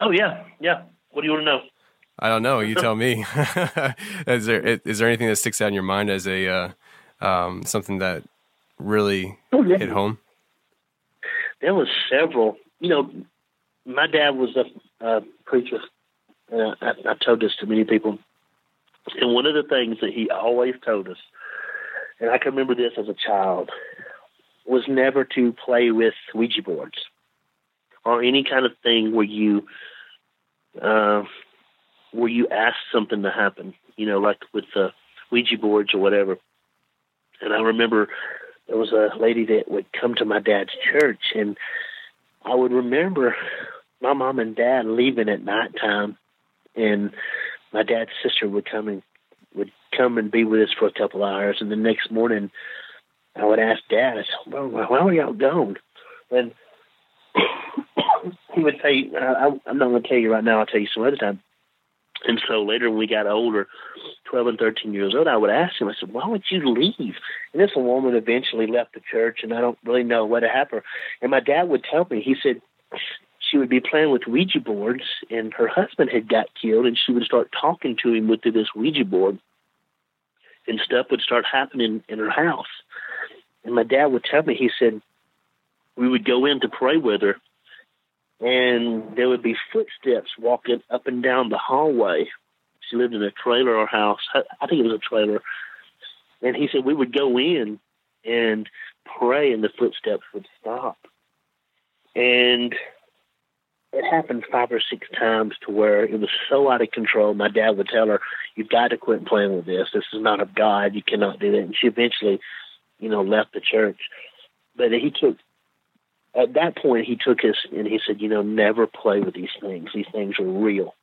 E: Oh yeah, yeah. What do you want to know?
A: I don't know. You tell me. is there is there anything that sticks out in your mind as a uh, um, something that really
E: Oh, yeah.
A: hit home?
E: there was several. You know, my dad was a, preacher. Uh, I, I told this to many people, and one of the things that he always told us, and I can remember this as a child, was never to play with Ouija boards or any kind of thing where you uh, where you ask something to happen. You know, like with the Ouija boards or whatever. And I remember there was a lady that would come to my dad's church, and I would remember my mom and dad leaving at nighttime, and my dad's sister would come and would come and be with us for a couple hours, and the next morning I would ask dad, I said, well, why were y'all gone? And he would say, I, I'm not going to tell you right now, I'll tell you some other time. And so later when we got older, 12 and 13 years old, I would ask him, I said, why would you leave? And this woman eventually left the church, and I don't really know what happened. And my dad would tell me, he said she would be playing with Ouija boards, and her husband had got killed, and she would start talking to him with this Ouija board, and stuff would start happening in her house. And my dad would tell me, he said, we would go in to pray with her, and there would be footsteps walking up and down the hallway. She lived in a trailer or house. I think it was a trailer. And he said we would go in and pray, and the footsteps would stop. And it happened five or six times to where it was so out of control. My dad would tell her, "You've got to quit playing with this. This is not of God. You cannot do that." And she eventually, you know, left the church. But he took at that point he took us and he said, you know, never play with these things. These things are real.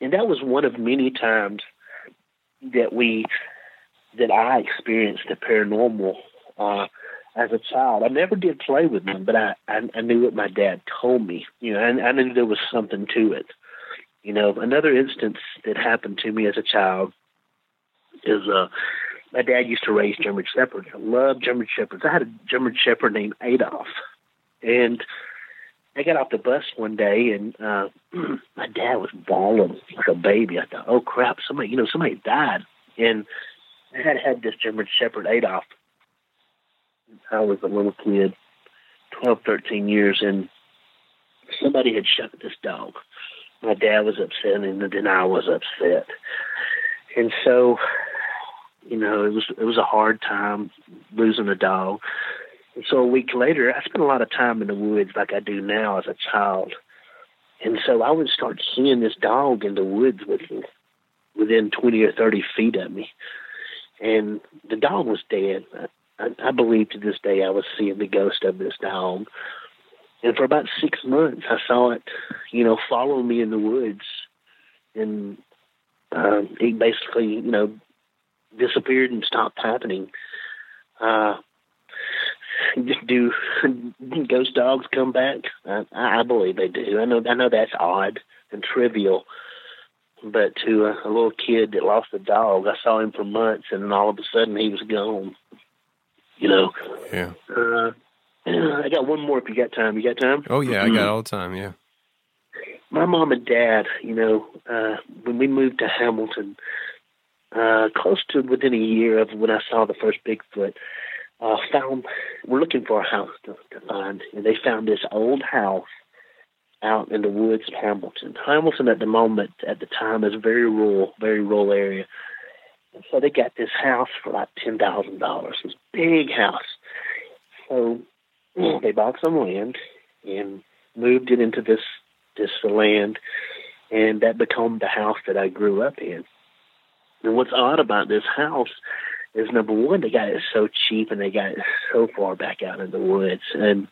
E: and that was one of many times that we that I experienced the paranormal uh, as a child. I never did play with them, but I, I I knew what my dad told me. You know, and I knew there was something to it. You know, another instance that happened to me as a child is uh my dad used to raise German shepherds. I loved German shepherds. I had a German shepherd named Adolf, and I got off the bus one day and uh my dad was bawling like a baby. I thought, oh crap, somebody, you know, somebody died. And I had had this German Shepherd Adolf. I was a little kid, 12, 13 years, and somebody had shot this dog. My dad was upset, and then I was upset. And so, you know, it was it was a hard time losing a dog. And so a week later, I spent a lot of time in the woods like I do now as a child. And so I would start seeing this dog in the woods with me, within 20 or 30 feet of me. And the dog was dead. I, I believe to this day I was seeing the ghost of this dog. And for about six months, I saw it, you know, follow me in the woods. And um, it basically, you know, disappeared and stopped happening. Uh, do ghost dogs come back? I, I believe they do. I know I know that's odd and trivial, but to a, a little kid that lost a dog, I saw him for months, and then all of a sudden he was gone. You know.
A: Yeah.
E: Uh, I got one more. If you got time, you got time.
A: Oh yeah, I got all the time. Yeah.
E: My mom and dad, you know, uh, when we moved to Hamilton, uh, close to within a year of when I saw the first Bigfoot, uh, found we're looking for a house to, to find, and they found this old house out in the woods of Hamilton. Hamilton at the moment, at the time, is very rural, very rural area. So they got this house for like ten thousand dollars. This big house. So they bought some land and moved it into this this land, and that became the house that I grew up in. And what's odd about this house is number one, they got it so cheap and they got it so far back out in the woods. And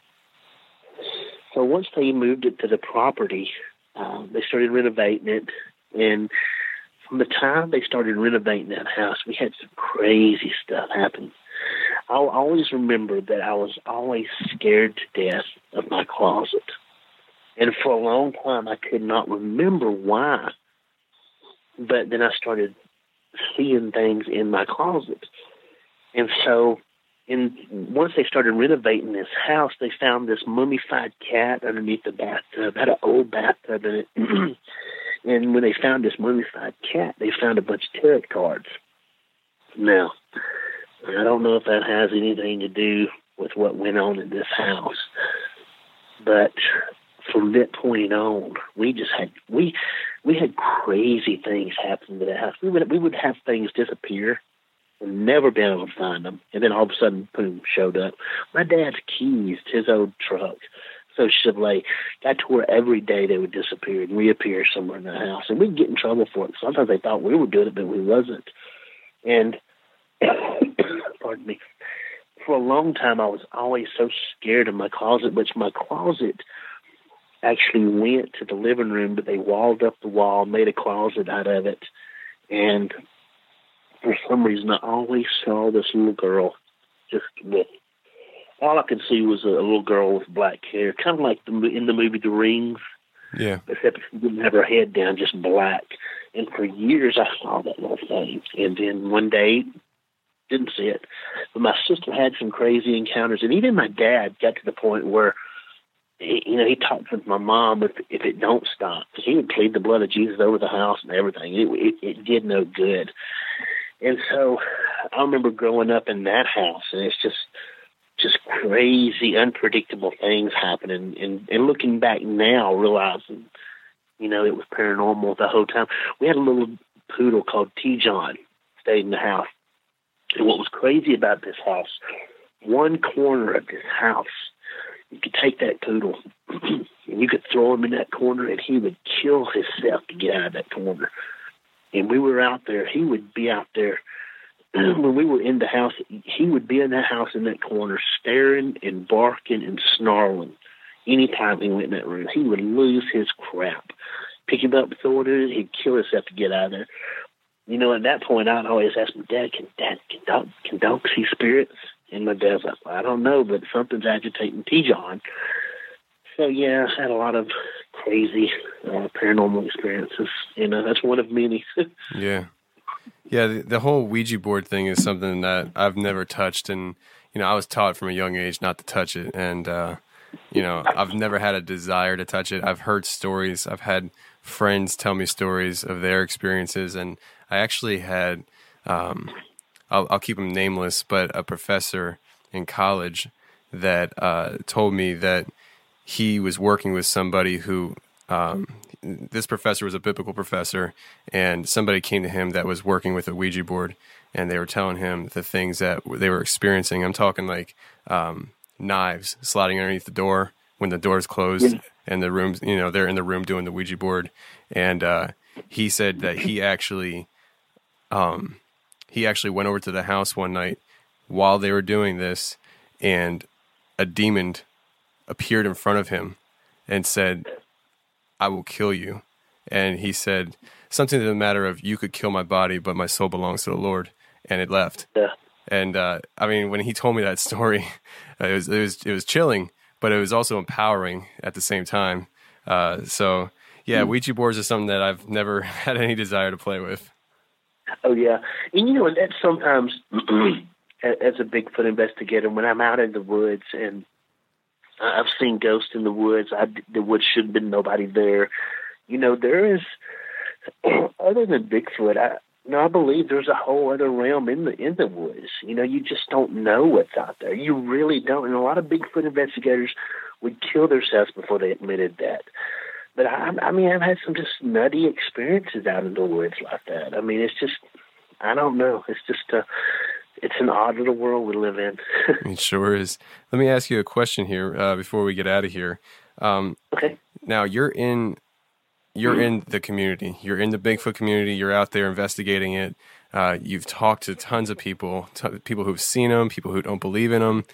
E: so once they moved it to the property, um, they started renovating it. And from the time they started renovating that house, we had some crazy stuff happen. I'll always remember that I was always scared to death of my closet. And for a long time, I could not remember why. But then I started seeing things in my closet. And so, in once they started renovating this house, they found this mummified cat underneath the bathtub. Had an old bathtub in it. and when they found this mummified cat, they found a bunch of tarot cards. Now, I don't know if that has anything to do with what went on in this house, but from that point on, we just had we we had crazy things happen to that house. We would we would have things disappear and never been able to find them, and then all of a sudden, boom, showed up. My dad's keys to his old truck. So Chevrolet to where every day they would disappear and reappear somewhere in the house, and we'd get in trouble for it. Sometimes they thought we were doing it, but we wasn't. And pardon me. For a long time, I was always so scared of my closet, which my closet actually went to the living room, but they walled up the wall, made a closet out of it. And for some reason, I always saw this little girl just with all I could see was a, little girl with black hair, kind of like the, in the movie The Rings.
A: Yeah.
E: Except she didn't have her head down, just black. And for years, I saw that little thing. And then one day, didn't see it. But my sister had some crazy encounters, and even my dad got to the point where you know, he talked with my mom if if it don't stop, because he would plead the blood of Jesus over the house and everything. It, it it did no good, and so I remember growing up in that house, and it's just just crazy, unpredictable things happening. And and looking back now, realizing, you know, it was paranormal the whole time. We had a little poodle called T. John stayed in the house, and what was crazy about this house, one corner of this house you could take that poodle and you could throw him in that corner and he would kill himself to get out of that corner. And we were out there, he would be out there when we were in the house, he would be in that house in that corner staring and barking and snarling anytime he went in that room. He would lose his crap pick him up, throw it in, he'd kill himself to get out of there. You know, at that point, I'd always ask my dad, "Can dad can dog can dogs see spirits?" And my dad's like, well, "I don't know, but something's agitating T. John." So yeah, I had a lot of crazy uh, paranormal experiences. You know, that's one of many.
A: yeah, yeah. The, the whole Ouija board thing is something that I've never touched, and you know, I was taught from a young age not to touch it, and uh, you know, I've never had a desire to touch it. I've heard stories. I've had friends tell me stories of their experiences, and I actually had, um, I'll, I'll, keep him nameless, but a professor in college that uh, told me that he was working with somebody who, um, this professor was a biblical professor, and somebody came to him that was working with a Ouija board, and they were telling him the things that they were experiencing. I'm talking like um, knives sliding underneath the door when the door's closed yeah. and the rooms, you know, they're in the room doing the Ouija board. And uh, he said that he actually, um, he actually went over to the house one night while they were doing this, and a demon appeared in front of him and said, "I will kill you." And he said something to the matter of, "You could kill my body, but my soul belongs to the Lord." And it left.
E: Yeah.
A: And uh, I mean, when he told me that story, it was it was it was chilling, but it was also empowering at the same time. Uh, so yeah, hmm. Ouija boards are something that I've never had any desire to play with.
E: Oh yeah, and you know, and that's sometimes as a Bigfoot investigator, when I'm out in the woods and I've seen ghosts in the woods, I, the woods should have been nobody there. You know, there is other than Bigfoot. I, no, I believe there's a whole other realm in the in the woods. You know, you just don't know what's out there. You really don't. And a lot of Bigfoot investigators would kill themselves before they admitted that. But I, I mean, I've had some just nutty experiences out in the woods like that. I mean, it's just, I don't know. It's just a, it's an odd little world we live in.
A: it sure is. Let me ask you a question here uh, before we get out of here. Um,
E: okay.
A: Now you're in you're in the community. You're in the Bigfoot community. You're out there investigating it. Uh, you've talked to tons of people, t- people who've seen them, people who don't believe in them.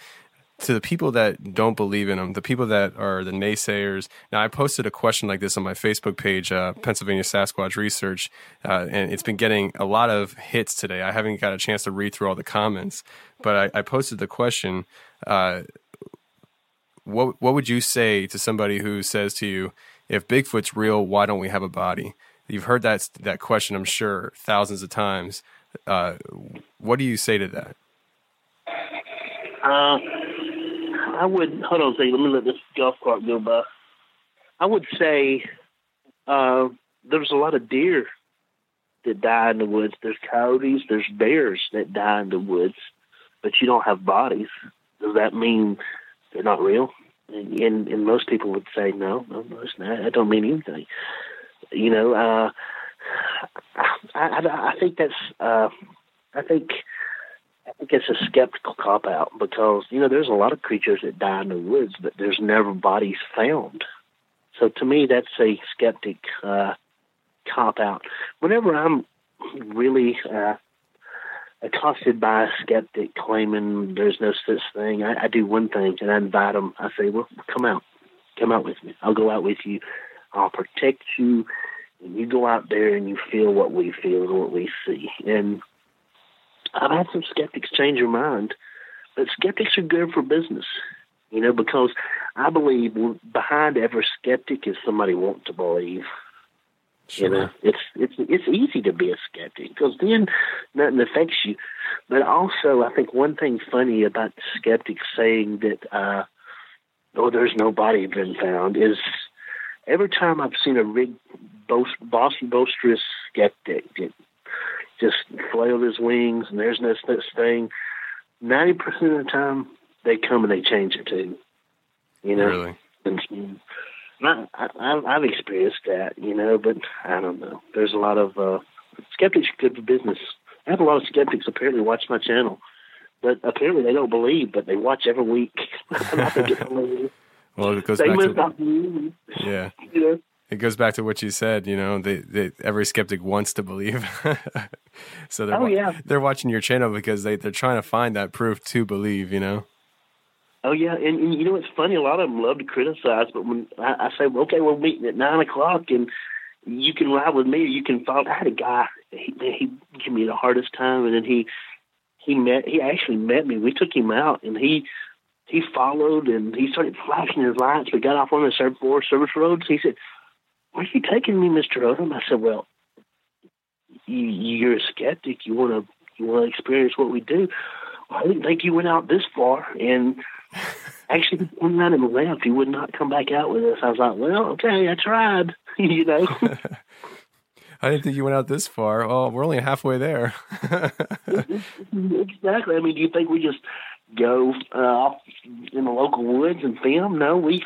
A: To the people that don't believe in them, the people that are the naysayers. Now, I posted a question like this on my Facebook page, uh, Pennsylvania Sasquatch Research, uh, and it's been getting a lot of hits today. I haven't got a chance to read through all the comments, but I, I posted the question uh, what what would you say to somebody who says to you, if Bigfoot's real, why don't we have a body? You've heard that that question, I'm sure, thousands of times. Uh, what do you say to that?
E: Uh, I would hold on a second. Let me let this golf cart go by. I would say uh, there's a lot of deer that die in the woods. There's coyotes. There's bears that die in the woods, but you don't have bodies. Does that mean they're not real? and, and, and most people would say no, no, no, it's not. I don't mean anything. You know, uh, I, I, I think that's uh, I think think it's a skeptical cop out because you know there's a lot of creatures that die in the woods, but there's never bodies found. So to me, that's a skeptic uh, cop out. Whenever I'm really uh, accosted by a skeptic claiming there's no such thing, I, I do one thing and I invite them. I say, well, come out. Come out with me. I'll go out with you. I'll protect you. And you go out there and you feel what we feel and what we see. And I've had some skeptics change their mind, but skeptics are good for business, you know, because I believe behind every skeptic is somebody wanting to believe. Sure. You know, it's it's it's easy to be a skeptic because then nothing affects you. But also, I think one thing funny about skeptics saying that, uh, "Oh, there's no body been found," is every time I've seen a big, boast, bossy, boisterous skeptic get just flail his wings and there's no such thing, ninety percent of the time they come and they change it too. You know,
A: really?
E: and, I, I, I've experienced that, you know, but I don't know. There's a lot of uh, skeptics good for business. I have a lot of skeptics apparently watch my channel, but apparently they don't believe, but they watch every week. I think it's
A: Well, it goes they back to yeah. You know? It goes back to what you said. You know, they, they every skeptic wants to believe, so they're
E: oh, yeah.
A: they're watching your channel because they they're trying to find that proof to believe. You know.
E: Oh yeah, and, and you know it's funny. A lot of them love to criticize, but when I, I say, well, "Okay, we're meeting at nine o'clock," and you can ride with me or you can follow. I had a guy, he, he gave me the hardest time, and then he he met he actually met me. We took him out, and he he followed and he started flashing his lights. We got off on the Forest service roads. He said, "Where are you taking me, Mister Odom?" I said, "Well, you, you're a skeptic. You want to you want to experience what we do." I didn't think you went out this far, and actually turned around and left. He would not come back out with us. I was like, "Well, okay, I tried," you know.
A: I didn't think you went out this far. Oh, we're only halfway there.
E: exactly. I mean, do you think we just go uh, in the local woods and film? No, we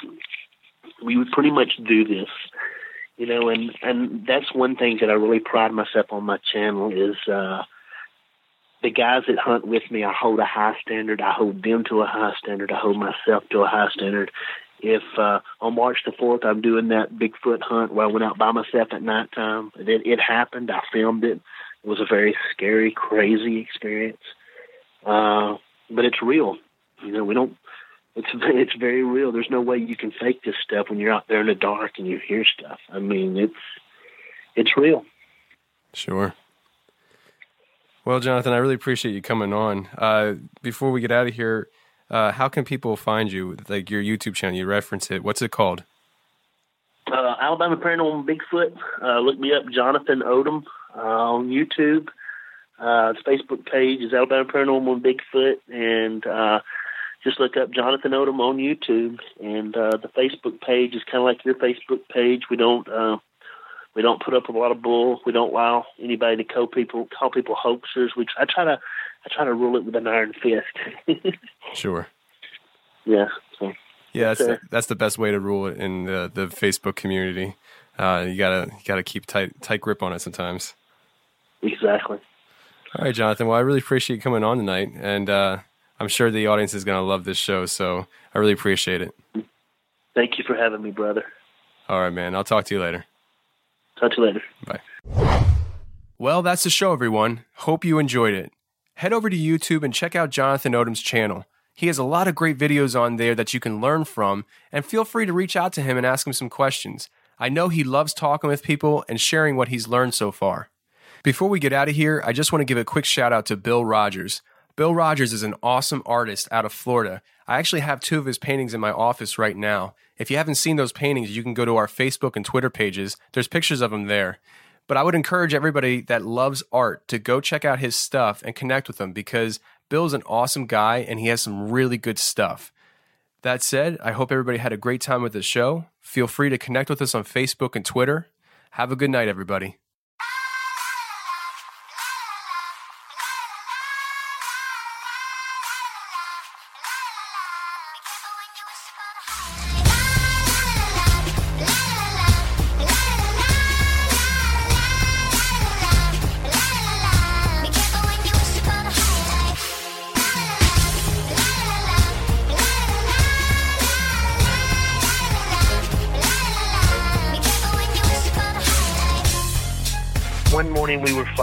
E: we would pretty much do this, you know. And and that's one thing that I really pride myself on my channel is uh, the guys that hunt with me. I hold a high standard. I hold them to a high standard. I hold myself to a high standard. If uh, on March the fourth I'm doing that Bigfoot hunt where I went out by myself at nighttime, it, it happened. I filmed it. It was a very scary, crazy experience. Uh, but it's real. You know, we don't. It's it's very real. There's no way you can fake this stuff when you're out there in the dark and you hear stuff. I mean, it's it's real.
A: Sure. Well, Jonathan, I really appreciate you coming on. Uh, before we get out of here, uh, how can people find you? Like your YouTube channel, you reference it. What's it called?
E: Uh, Alabama Paranormal Bigfoot. Uh, look me up, Jonathan Odom, uh, on YouTube. Uh, the Facebook page is Alabama Paranormal Bigfoot, and uh, just look up Jonathan Odom on YouTube. And uh, the Facebook page is kind of like your Facebook page. We don't uh, we don't put up a lot of bull. We don't allow anybody to call people call people hoaxers. We try, I try to I try to rule it with an iron fist.
A: sure.
E: Yeah. So,
A: yeah, that's the, that's the best way to rule it in the the Facebook community. Uh, you gotta you gotta keep tight tight grip on it sometimes.
E: Exactly.
A: All right, Jonathan. Well, I really appreciate you coming on tonight, and uh, I'm sure the audience is going to love this show. So I really appreciate it.
E: Thank you for having me, brother.
A: All right, man. I'll talk to you later.
E: Talk to you later.
A: Bye. Well, that's the show, everyone. Hope you enjoyed it. Head over to YouTube and check out Jonathan Odom's channel. He has a lot of great videos on there that you can learn from, and feel free to reach out to him and ask him some questions. I know he loves talking with people and sharing what he's learned so far. Before we get out of here, I just want to give a quick shout out to Bill Rogers. Bill Rogers is an awesome artist out of Florida. I actually have two of his paintings in my office right now. If you haven't seen those paintings, you can go to our Facebook and Twitter pages. There's pictures of them there. But I would encourage everybody that loves art to go check out his stuff and connect with him because Bill's an awesome guy and he has some really good stuff. That said, I hope everybody had a great time with the show. Feel free to connect with us on Facebook and Twitter. Have a good night, everybody.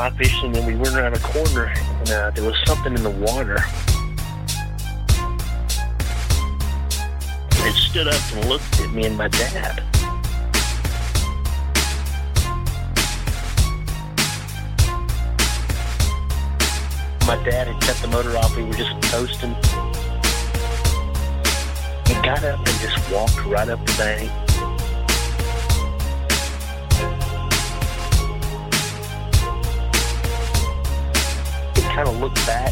E: Fly fishing and we went around a corner and uh, there was something in the water. It stood up and looked at me and my dad. My dad had cut the motor off. We were just toasting. He got up and just walked right up the bank kind of looked back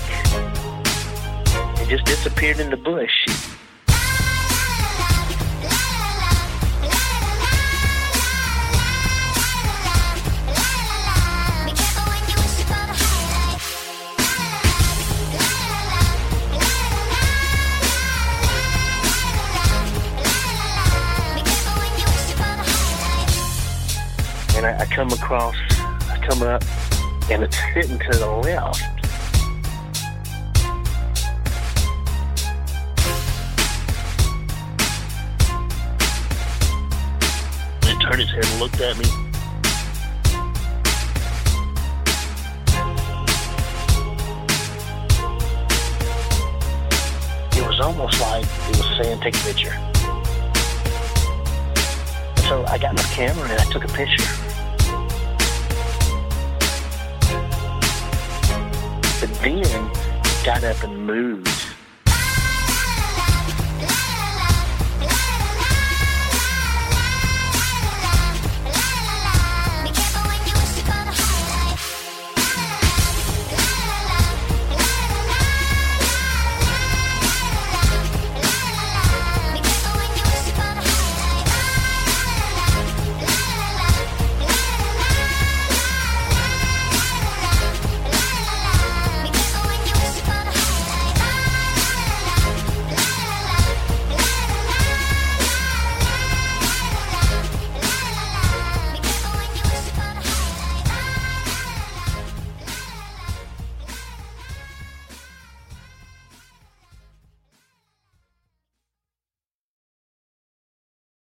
E: and just disappeared in the bush. And I, I come across, I come up, and it's sitting to the left. and looked at me. It was almost like he was saying, take a picture. So I got my camera and I took a picture. But then got up and moved